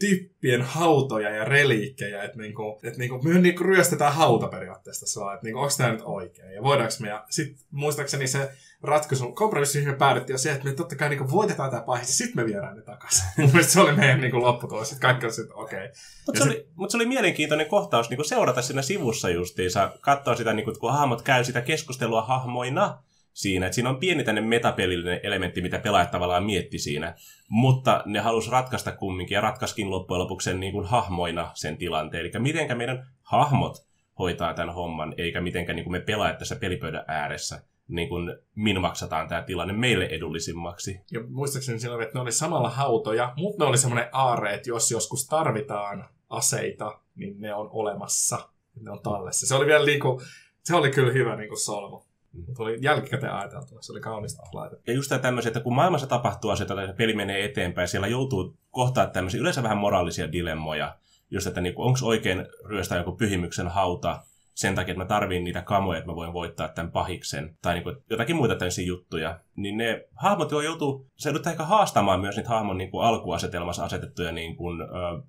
tyyppien hautoja ja reliikkejä, että niinku, et niinku, me niinku ryöstetään hauta periaatteessa saa, että niinku, onko tämä nyt oikein ja voidaanko me, ja sitten muistaakseni se ratkaisu, kompromissi, mihin me päädyttiin, on se, että me totta kai niinku voitetaan tämä pahis, sitten me viedään ne takaisin. Mun se oli meidän niinku lopputulos, sitten kaikki on sitten okei. Okay. Mutta se, sit... mut se, oli mielenkiintoinen kohtaus niinku seurata siinä sivussa justiinsa, katsoa sitä, niinku, kun hahmot käy sitä keskustelua hahmoina, siinä. Että siinä on pieni tänne metapelillinen elementti, mitä pelaajat tavallaan mietti siinä. Mutta ne halus ratkaista kumminkin ja ratkaiskin loppujen lopuksi sen niin kuin hahmoina sen tilanteen. Eli mitenkä meidän hahmot hoitaa tämän homman, eikä mitenkä niin kuin me pelaajat tässä pelipöydän ääressä niin kuin minmaksataan tämä tilanne meille edullisimmaksi. Ja muistaakseni silloin, että ne oli samalla hautoja, mutta ne oli semmoinen aare, että jos joskus tarvitaan aseita, niin ne on olemassa. Ne on tallessa. Se oli vielä niin kuin, se oli kyllä hyvä niin kuin solmu. Mutta oli jälkikäteen ajateltuna, se oli kaunista laite. Ja just tämä tämmöisiä, että kun maailmassa tapahtuu asioita, että peli menee eteenpäin, siellä joutuu kohtaa tämmöisiä yleensä vähän moraalisia dilemmoja. Just, että niinku, onko oikein ryöstää joku pyhimyksen hauta sen takia, että mä tarviin niitä kamoja, että mä voin voittaa tämän pahiksen, tai niin kuin jotakin muita tämmöisiä juttuja, niin ne hahmot jo joutuu, se joutuu ehkä haastamaan myös niitä hahmon niin kuin alkuasetelmassa asetettuja niin kuin, ö,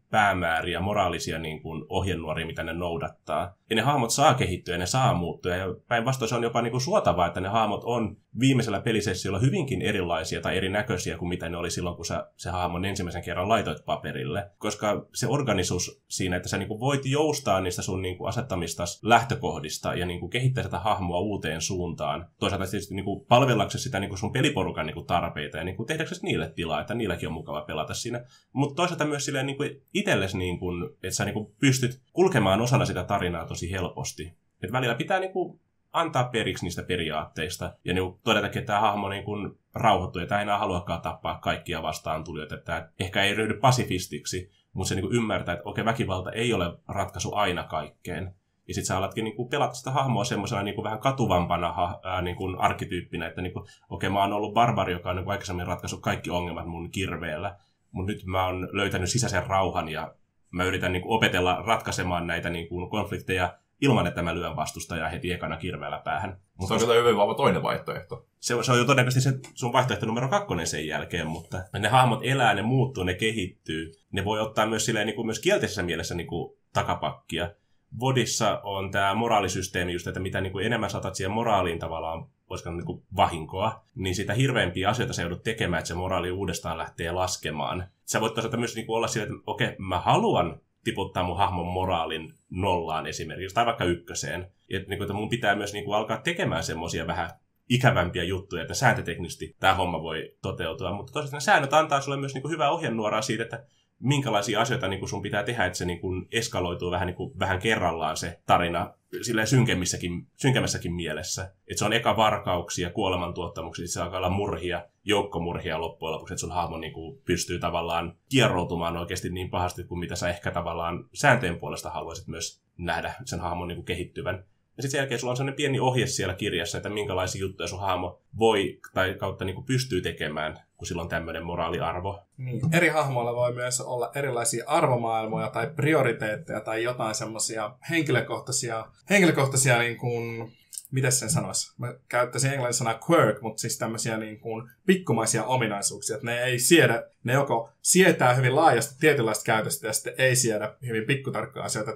päämääriä, moraalisia niin kuin ohjenuoria, mitä ne noudattaa. Ja ne hahmot saa kehittyä ja ne saa muuttua, ja päinvastoin se on jopa niin kuin suotavaa, että ne hahmot on viimeisellä pelisessiolla hyvinkin erilaisia tai erinäköisiä kuin mitä ne oli silloin, kun sä se hahmon ensimmäisen kerran laitoit paperille. Koska se organisus siinä, että sä niin kuin voit joustaa niistä sun niin kuin asettamista lähtökohdista ja niin kuin kehittää sitä hahmoa uuteen suuntaan. Toisaalta tietysti niin kuin palvellaksesi sitä niin kuin sun peliporukan niin kuin tarpeita ja niin kuin tehdäksesi niille tilaa, että niilläkin on mukava pelata siinä. Mutta toisaalta myös silleen niin kuin itsellesi, niin kuin, että sä niin kuin pystyt kulkemaan osana sitä tarinaa tosi helposti. Et välillä pitää niin kuin antaa periksi niistä periaatteista ja niin todeta, että tämä hahmo niin kuin rauhoittuu ja tämä ei enää haluakaan tappaa kaikkia vastaan tulijoita, että ehkä ei ryhdy pasifistiksi, mutta se niin kuin ymmärtää, että okei, väkivalta ei ole ratkaisu aina kaikkeen. Ja sitten sä alatkin niin kuin pelata sitä hahmoa semmoisena niin kuin vähän katuvampana ha, ää, niin kuin arkkityyppinä, että niin kuin, okei, mä oon ollut barbari, joka on niin aikaisemmin ratkaissut kaikki ongelmat mun kirveellä, mutta nyt mä oon löytänyt sisäisen rauhan ja mä yritän niin kuin opetella ratkaisemaan näitä niin kuin konflikteja ilman, että mä lyön vastustajaa heti ekana kirveellä päähän. Mutta se on kyllä hyvin vahva toinen vaihtoehto. Se, se on jo todennäköisesti se sun vaihtoehto numero kakkonen sen jälkeen, mutta ne hahmot elää, ne muuttuu, ne kehittyy. Ne voi ottaa myös, silleen, niin kuin myös kielteisessä mielessä niin kuin takapakkia. Vodissa on tämä moraalisysteemi just, että mitä niin kuin enemmän saatat siihen moraaliin tavallaan voisiko niin kuin vahinkoa, niin sitä hirveämpiä asioita sä joudut tekemään, että se moraali uudestaan lähtee laskemaan. Sä voit toisaalta myös niin kuin olla sillä, että okei, okay, mä haluan tiputtaa mun hahmon moraalin nollaan esimerkiksi, tai vaikka ykköseen. Että, niin kuin, että mun pitää myös niin kuin, alkaa tekemään semmoisia vähän ikävämpiä juttuja, että sääntöteknisesti tämä homma voi toteutua. Mutta toisaalta säännöt antaa sulle myös niin kuin hyvää ohjenuoraa siitä, että minkälaisia asioita niin kuin sun pitää tehdä, että se niin kuin eskaloituu vähän, niin kuin, vähän kerrallaan se tarina synkemmissäkin, synkemmässäkin mielessä. Että se on eka varkauksia, kuolemantuottamuksia, se alkaa olla murhia, joukkomurhia loppujen lopuksi, että sun hahmo niin kuin pystyy tavallaan kierroutumaan oikeasti niin pahasti kuin mitä sä ehkä tavallaan sääntöjen puolesta haluaisit myös nähdä sen hahmon niin kuin kehittyvän. Ja sitten jälkeen sulla on sellainen pieni ohje siellä kirjassa, että minkälaisia juttuja sun hahmo voi tai kautta niin kuin pystyy tekemään, kun sillä on tämmöinen moraaliarvo. Niin. Eri hahmoilla voi myös olla erilaisia arvomaailmoja tai prioriteetteja tai jotain semmoisia henkilökohtaisia, henkilökohtaisia niin kuin, miten sen sanoisi? Mä käyttäisin englannin sanaa quirk, mutta siis tämmöisiä niin kuin pikkumaisia ominaisuuksia, että ne ei siedä, ne joko sietää hyvin laajasti tietynlaista käytöstä ja sitten ei siedä hyvin pikkutarkkaa asioita.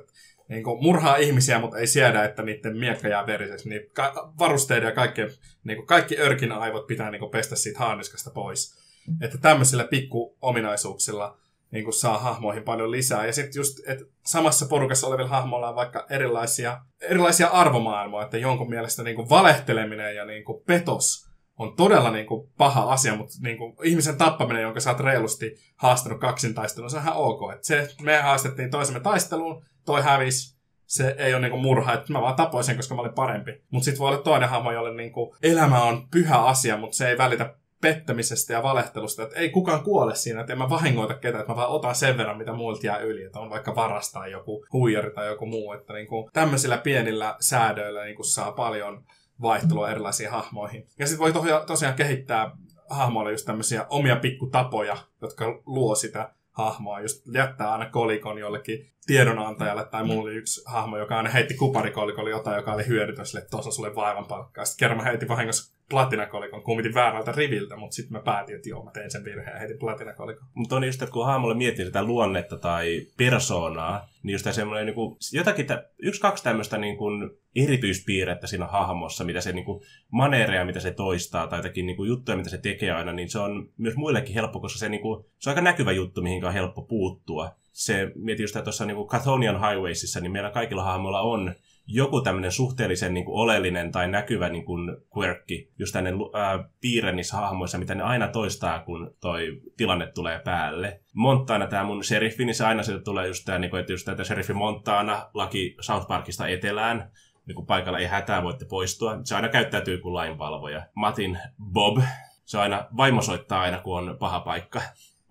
Niin kuin murhaa ihmisiä, mutta ei siedä, että niiden miekka jää veriseksi. Niin ka- varusteiden ja kaikki, niin kuin kaikki örkin aivot pitää niin kuin pestä siitä haaniskasta pois. Että tämmöisillä pikku ominaisuuksilla niin kuin saa hahmoihin paljon lisää. Ja sitten just, että samassa porukassa olevilla hahmoilla on vaikka erilaisia, erilaisia arvomaailmoja, että jonkun mielestä niin kuin valehteleminen ja niin kuin petos on todella niin kuin paha asia, mutta niin kuin ihmisen tappaminen, jonka sä oot reilusti haastanut kaksintaistelun, se on ihan ok. Että se, me haastettiin toisemme taisteluun, toi hävisi, se ei ole niinku murha, että mä vaan tapoin sen, koska mä olin parempi. Mutta sitten voi olla toinen hahmo, jolle niinku elämä on pyhä asia, mutta se ei välitä pettämisestä ja valehtelusta, että ei kukaan kuole siinä, että en mä vahingoita ketään, että mä vaan otan sen verran, mitä muilta jää yli, että on vaikka varastaa joku huijari tai joku muu, että niinku, tämmöisillä pienillä säädöillä niinku saa paljon vaihtelua erilaisiin hahmoihin. Ja sitten voi to- tosiaan kehittää hahmoille just tämmöisiä omia pikkutapoja, jotka luo sitä hahmoa, just jättää aina kolikon jollekin tiedonantajalle, tai mulla oli yksi hahmo, joka aina heitti kuparikolikolle jotain, joka oli hyödytön sille, että tuossa sulle vaivan palkkaa. Sitten kerran mä heitin vahingossa platinakolikon, kummitin väärältä riviltä, mutta sitten mä päätin, että joo, mä tein sen virheen ja heitin platinakolikon. Mutta on just, että kun hahmolle miettii sitä luonnetta tai persoonaa, niin just semmoinen niin kuin, jotakin, yksi, kaksi tämmöistä niin kuin, erityispiirrettä siinä hahmossa, mitä se niin kuin, maneereja, mitä se toistaa, tai jotakin niin kuin, juttuja, mitä se tekee aina, niin se on myös muillekin helppo, koska se, niin kuin, se on aika näkyvä juttu, mihin on helppo puuttua. Se, mietin just, tuossa niin Cathonian Highwaysissa, niin meillä kaikilla hahmoilla on joku tämmöinen suhteellisen niin kuin oleellinen tai näkyvä niin kuin quirkki just tänne ää, piirre niissä hahmoissa, mitä ne aina toistaa, kun toi tilanne tulee päälle. Montana, tämä mun sheriffi, niin se aina sieltä tulee just tämä, niin kuin, että just tämä sheriffi Montana, laki South Parkista etelään, niin kuin paikalla ei hätää, voitte poistua. Se aina käyttäytyy kuin lainvalvoja. Matin Bob, se aina, vaimo soittaa aina, kun on paha paikka.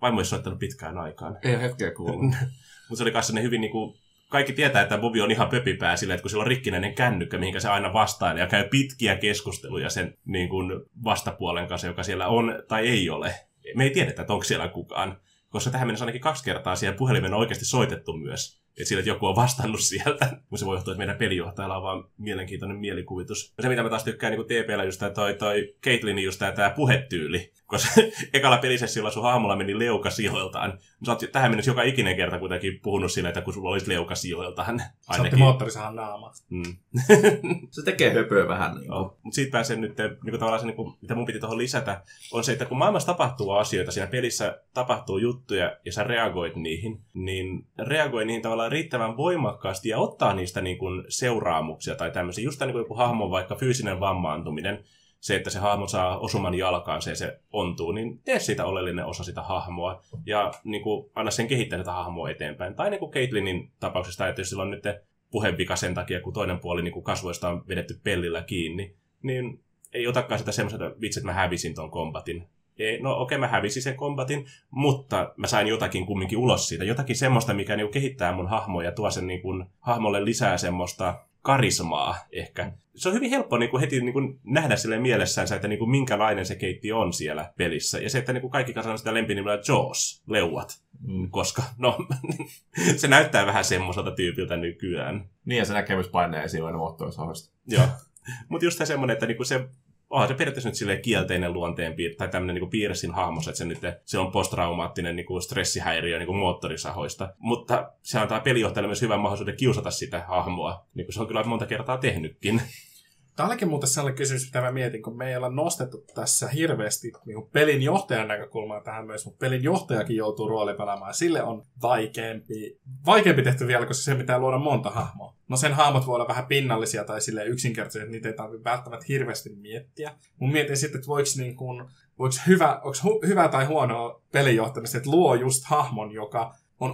Vaimo ei soittanut pitkään aikaan. Ei hetkeä kuullut. Mutta se oli ne hyvin niin kuin, kaikki tietää, että Bobi on ihan pöpipää sillä, että kun sillä on rikkinäinen kännykkä, mihinkä se aina vastaa ja käy pitkiä keskusteluja sen niin kuin vastapuolen kanssa, joka siellä on tai ei ole. Me ei tiedetä, että onko siellä kukaan, koska tähän mennessä ainakin kaksi kertaa siellä puhelimen on oikeasti soitettu myös. Että sillä, että joku on vastannut sieltä. Mutta se voi johtua, että meidän pelijohtajalla on vaan mielenkiintoinen mielikuvitus. Se, mitä mä taas tykkään niin TPllä, just tämä toi, toi Caitlinin just tämä puhetyyli. Koska ekalla pelisessiolla sun hahmolla meni leuka sijoiltaan. Sä oot tähän mennessä joka ikinen kerta kuitenkin puhunut sillä, että kun sulla olisi leuka sijoiltaan. Se otti moottorisahan naama. Mm. Se tekee höpöä vähän. Niin Joo. Mutta siitä pääsen nyt, niin kuin tavallaan se, niin kuin, mitä mun piti tuohon lisätä, on se, että kun maailmassa tapahtuu asioita, siinä pelissä tapahtuu juttuja ja sä reagoit niihin, niin reagoi niihin tavallaan riittävän voimakkaasti ja ottaa niistä niin kuin seuraamuksia tai tämmöisiä. Just tämä niin kuin joku hahmon vaikka fyysinen vammaantuminen, se, että se hahmo saa osuman jalkaan, se se ontuu, niin tee siitä oleellinen osa sitä hahmoa ja niin kuin, anna sen kehittää sitä hahmoa eteenpäin. Tai niin kuin Caitlinin tapauksessa, että jos sillä on nyt puhevika sen takia, kun toinen puoli niin kuin kasvoista on vedetty pellillä kiinni, niin ei otakaan sitä semmoista, että vitsi, että mä hävisin ton kombatin. Ei, no okei, okay, mä hävisin sen kombatin, mutta mä sain jotakin kumminkin ulos siitä. Jotakin semmoista, mikä niin kehittää mun hahmoa ja tuo sen niin kuin, hahmolle lisää semmoista karismaa ehkä. Se on hyvin helppo niin kuin heti niin kuin nähdä sille mielessään, että niin kuin minkälainen se keitti on siellä pelissä. Ja se, että niin kuin kaikki kanssa sitä lempinimellä Jaws, leuat. Mm. Koska, no, se näyttää vähän semmoiselta tyypiltä nykyään. Niin, ja se näkee myös paineen esiin aina. Joo. Mutta just semmoinen, että niinku se onhan se periaatteessa nyt silleen kielteinen luonteen tai tämmöinen niinku piirresin hahmos, että se nyt se on posttraumaattinen niinku stressihäiriö niinku moottorisahoista. Mutta se antaa pelijohtajalle myös hyvän mahdollisuuden kiusata sitä hahmoa, niin kuin se on kyllä monta kertaa tehnytkin. Tämä olikin muuten sellainen kysymys, mitä mä mietin, kun me ei olla nostettu tässä hirveästi niin pelin johtajan näkökulmaa tähän myös, mutta pelin johtajakin joutuu roolipelaamaan. Sille on vaikeampi, vaikeampi tehty vielä, koska se pitää luoda monta hahmoa. No sen hahmot voi olla vähän pinnallisia tai sille yksinkertaisia, että niitä ei tarvitse välttämättä hirveästi miettiä. Mun mietin sitten, että voiko niin kuin, voiko hyvä, onko hu, hyvä tai huono pelijohtamista, että luo just hahmon, joka on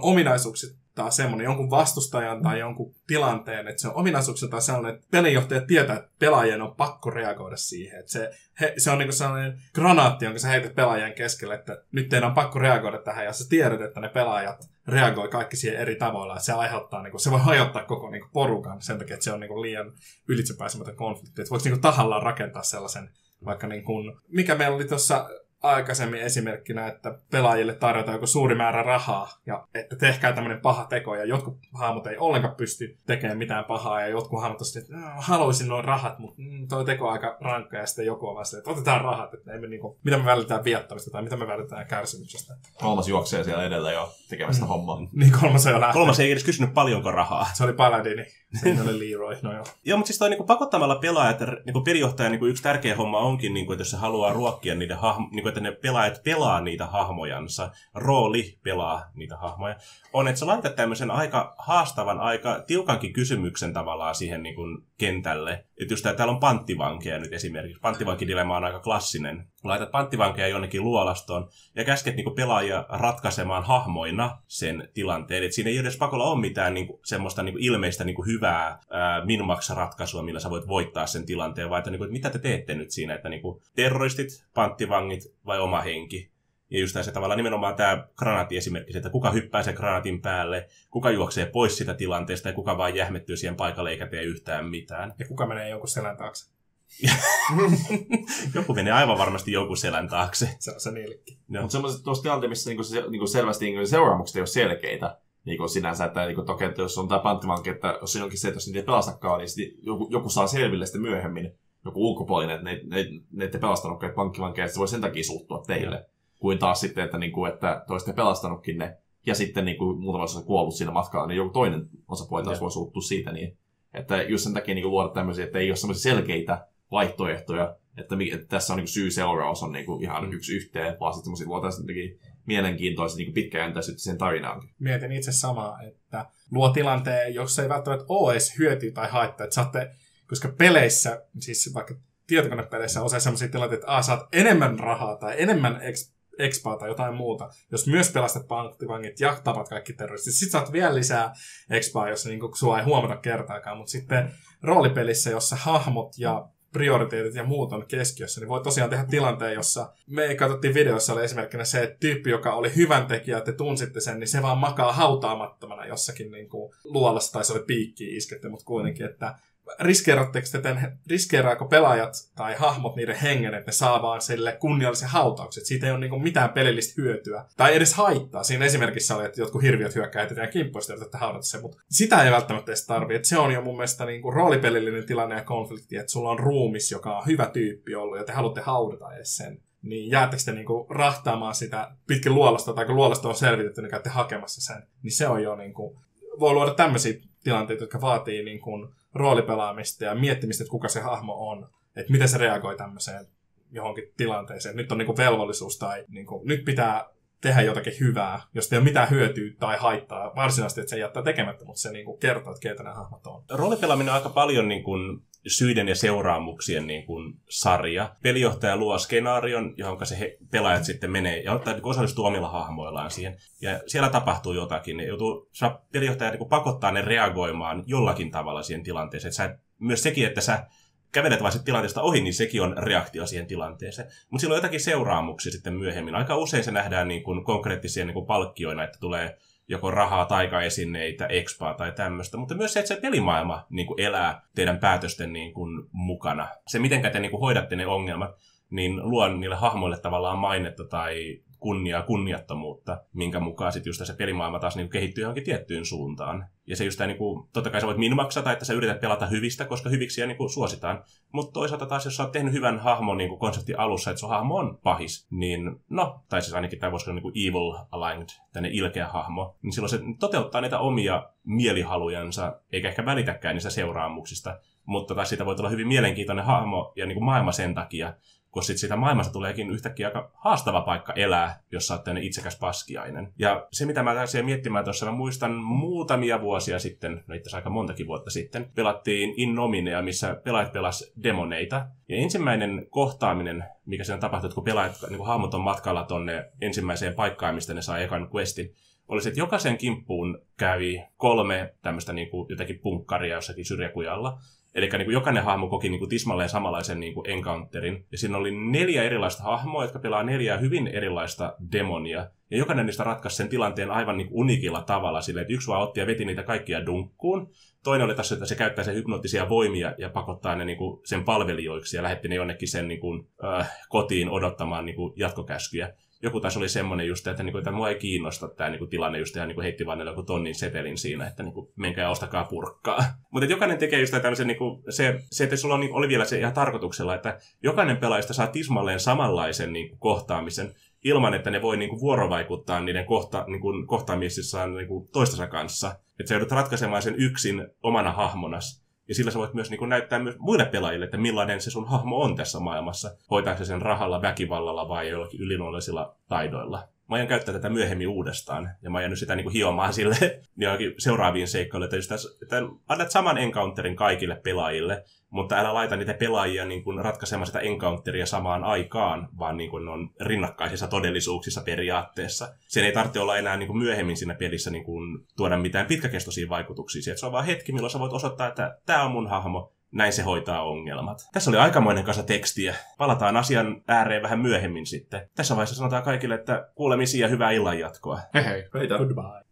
ominaisuuksiltaan semmoinen jonkun vastustajan tai jonkun tilanteen, että se on ominaisuuksiltaan sellainen, että pelijohtaja tietää, että pelaajien on pakko reagoida siihen. Että se, he, se on niin sellainen granaatti, jonka sä heität pelaajien keskelle, että nyt teidän on pakko reagoida tähän, ja sä tiedät, että ne pelaajat reagoi kaikki siihen eri tavoilla, että se aiheuttaa, niin kuin, se voi hajottaa koko niin kuin, porukan sen takia, että se on niin kuin, liian ylitsepääsemätön konflikti. Että voiko niin tahallaan rakentaa sellaisen, vaikka niin kuin, mikä meillä oli tuossa aikaisemmin esimerkkinä, että pelaajille tarjotaan joku suuri määrä rahaa, ja että tehkää tämmöinen paha teko, ja jotkut hahmot ei ollenkaan pysty tekemään mitään pahaa, ja jotkut hahmot on sitten, että haluaisin noin rahat, mutta mm, toi teko on aika rankka, ja sitten joku on vaan että otetaan rahat, että emme niinku, mitä me vältetään viattamista, tai mitä me vältetään kärsimyksestä. Kolmas juoksee siellä edellä jo tekemästä mm. hommaa. Niin kolmas on jo lähtenyt. Kolmas ei edes kysynyt paljonko rahaa. Se oli Paladini, se oli Leroy, no joo. Joo, mutta siis toi niinku pakottamalla pelaajat, niinku pelijohtaja niinku yksi tärkeä homma onkin, niinku, että jos se haluaa ruokkia niiden hahmo, niinku, että ne pelaajat pelaa niitä hahmojansa, rooli pelaa niitä hahmoja, on, että sä laitat tämmöisen aika haastavan, aika tiukankin kysymyksen tavallaan siihen niin kuin kentälle. Että just täällä on panttivankeja nyt esimerkiksi. Panttivankidilemma on aika klassinen. Laitat panttivankeja jonnekin luolastoon ja käsket niin kuin pelaajia ratkaisemaan hahmoina sen tilanteen. Et siinä ei edes pakolla ole mitään niin kuin, semmoista niin kuin ilmeistä niin kuin hyvää minmax-ratkaisua, millä sä voit voittaa sen tilanteen, vaan että, niin kuin, että mitä te teette nyt siinä, että niin kuin, terroristit, panttivangit vai oma henki. Ja just se tavallaan nimenomaan tämä granaatti-esimerkki, että kuka hyppää sen granaatin päälle, kuka juoksee pois sitä tilanteesta ja kuka vaan jähmettyy siihen paikalle eikä tee yhtään mitään. Ja kuka menee jonkun selän taakse. Joku menee aivan varmasti jonkun selän taakse. Se on se niillekin. Mutta semmoiset tuossa tilanteessa, missä niinku se, niinku selvästi niinku seuraamukset ei ole selkeitä, niin sinänsä, että niin toki, että jos on tämä panttivanki, että jos siinä onkin se, että jos niitä ei pelastakaan, niin joku, joku saa selville sitten myöhemmin, joku ulkopuolinen, että ne, ne, ne ette pelastanutkaan pankkivankeja, että se voi sen takia suuttua teille. Ja kuin taas sitten, että, niin kuin, että toiste pelastanutkin ne, ja sitten niin kuin, muutama osa kuollut siinä matkalla, niin joku toinen osapuoli taas voi suuttua siitä. Niin, että just sen takia niin kuin, luoda tämmöisiä, että ei ole semmoisia selkeitä vaihtoehtoja, että, että tässä on niin syy-seuraus on niin kuin, ihan mm. yksi yhteen, vaan sitten semmoisia luotaisiin jotenkin mielenkiintoista niin pitkäjäntäisyyttä sen tarinaan. Mietin itse samaa, että luo tilanteen, jossa ei välttämättä ole edes hyötyä tai haittaa, että saatte, koska peleissä, siis vaikka tietokonepeleissä on usein sellaisia tilanteita, että A, saat enemmän rahaa tai enemmän expaa tai jotain muuta, jos myös pelastat panktivangit ja tapat kaikki terroristit. Sitten saat vielä lisää expaa, jos niin sua ei huomata kertaakaan, mutta sitten roolipelissä, jossa hahmot ja prioriteetit ja muut on keskiössä, niin voi tosiaan tehdä tilanteen, jossa me katsottiin videossa, oli esimerkkinä se, että tyyppi, joka oli hyvän tekijä, te tunsitte sen, niin se vaan makaa hautaamattomana jossakin niin kuin luolassa, tai se oli piikki isketty, mutta kuitenkin, että riskeeratteko te riskeeraako pelaajat tai hahmot niiden hengen, että ne saa vaan sille kunniallisen hautaukset. Siitä ei ole niin mitään pelillistä hyötyä. Tai edes haittaa. Siinä esimerkissä oli, että jotkut hirviöt hyökkää teidän kimppuista, että haudata se, mutta sitä ei välttämättä edes tarvitse. Se on jo mun mielestä niin kuin roolipelillinen tilanne ja konflikti, että sulla on ruumis, joka on hyvä tyyppi ollut, ja te haluatte haudata edes sen niin jäättekö te niinku rahtaamaan sitä pitkin luolasta, tai kun luolasta on selvitetty, niin käytte hakemassa sen, niin se on jo niinku, voi luoda tämmöisiä tilanteita, jotka vaatii niin kuin roolipelaamista ja miettimistä, että kuka se hahmo on. Että miten se reagoi tämmöiseen johonkin tilanteeseen. Nyt on niin kuin velvollisuus tai niin kuin, nyt pitää tehdä jotakin hyvää, jos ei ole mitään hyötyä tai haittaa varsinaisesti, että se jättää tekemättä, mutta se niin kuin kertoo, että keitä nämä hahmot on. Roolipelaaminen on aika paljon niin kuin syiden ja seuraamuksien niin kuin sarja. Pelijohtaja luo skenaarion, johon se he, pelaajat sitten menee ja ottaa niin osallistua omilla hahmoillaan siihen. Ja siellä tapahtuu jotakin. Ne joutuu, pelijohtaja niin kuin pakottaa ne reagoimaan jollakin tavalla siihen tilanteeseen. Sä, myös sekin, että sä kävelet vain tilanteesta ohi, niin sekin on reaktio siihen tilanteeseen. Mutta sillä on jotakin seuraamuksia sitten myöhemmin. Aika usein se nähdään niin kuin konkreettisia niin kuin palkkioina, että tulee joko rahaa, taikaesineitä, expaa tai tämmöistä, mutta myös se, että se pelimaailma niin kuin elää teidän päätösten niin kuin, mukana. Se, miten te niin kuin, hoidatte ne ongelmat, niin luo niille hahmoille tavallaan mainetta tai kunniaa, kunniattomuutta, minkä mukaan sitten just se pelimaailma taas niin kehittyy johonkin tiettyyn suuntaan. Ja se just tämä, niin kuin, totta kai sä voit minmaksata, että sä yrität pelata hyvistä, koska hyviksiä niin kuin, suositaan. Mutta toisaalta taas, jos sä oot tehnyt hyvän hahmon niin konseptin alussa, että sun hahmo on pahis, niin no, tai siis ainakin tämä voisi olla niin kuin evil aligned, tänne ilkeä hahmo, niin silloin se toteuttaa niitä omia mielihalujansa, eikä ehkä välitäkään niistä seuraamuksista, mutta taas siitä voi tulla hyvin mielenkiintoinen hahmo ja niin kuin maailma sen takia, kun sit siitä maailmasta tuleekin yhtäkkiä aika haastava paikka elää, jos sä oot itsekäs paskiainen. Ja se, mitä mä lähdin miettimään tuossa, mä muistan muutamia vuosia sitten, no itse aika montakin vuotta sitten, pelattiin In Nominea, missä pelaajat pelas demoneita. Ja ensimmäinen kohtaaminen, mikä siinä tapahtui, että kun pelaajat, niin kun hahmot on matkalla tonne ensimmäiseen paikkaan, mistä ne saa ekan questin, oli se, että jokaisen kimppuun kävi kolme tämmöistä niin kuin jotakin punkkaria jossakin syrjäkujalla. Eli niin kuin jokainen hahmo koki niin kuin tismalleen samanlaisen niin kuin encounterin. Ja siinä oli neljä erilaista hahmoa, jotka pelaa neljää hyvin erilaista demonia. Ja jokainen niistä ratkaisi sen tilanteen aivan niin kuin unikilla tavalla silleen, että yksi vaan otti ja veti niitä kaikkia dunkkuun. Toinen oli tässä, että se käyttää sen hypnoottisia voimia ja pakottaa ne niin kuin sen palvelijoiksi ja lähetti ne jonnekin sen niin kuin, äh, kotiin odottamaan niin kuin jatkokäskyjä joku taas oli semmoinen just, että, niinku, että mua ei kiinnosta tämä niinku, tilanne just ihan niinku, heitti vaan joku tonnin setelin siinä, että niinku, menkää ostakaa purkkaa. Mutta jokainen tekee just tämmöisen, niinku, se, se, että sulla on, niinku, oli vielä se ihan tarkoituksella, että jokainen pelaajista saa tismalleen samanlaisen niinku, kohtaamisen, ilman, että ne voi niinku, vuorovaikuttaa niiden kohta, niinku, kohtaamisissaan niinku, toistensa kanssa. Että sä joudut ratkaisemaan sen yksin omana hahmonas. Ja sillä sä voit myös niin kuin, näyttää myös muille pelaajille, että millainen se sun hahmo on tässä maailmassa. Hoitaako se sen rahalla, väkivallalla vai jollakin yliluonnollisilla taidoilla mä aion käyttää tätä myöhemmin uudestaan. Ja mä aion sitä niin kuin hiomaan sille niin seuraaviin seikkailuille, että, just että annat saman encounterin kaikille pelaajille, mutta älä laita niitä pelaajia niin kuin ratkaisemaan sitä encounteria samaan aikaan, vaan niin kuin ne on rinnakkaisissa todellisuuksissa periaatteessa. Sen ei tarvitse olla enää niin kuin myöhemmin siinä pelissä niin kuin tuoda mitään pitkäkestoisia vaikutuksia. Se on vaan hetki, milloin sä voit osoittaa, että tämä on mun hahmo, näin se hoitaa ongelmat. Tässä oli aikamoinen kasa tekstiä. Palataan asian ääreen vähän myöhemmin sitten. Tässä vaiheessa sanotaan kaikille, että kuulemisia ja hyvää illanjatkoa. Hei hei. Heitä. Goodbye.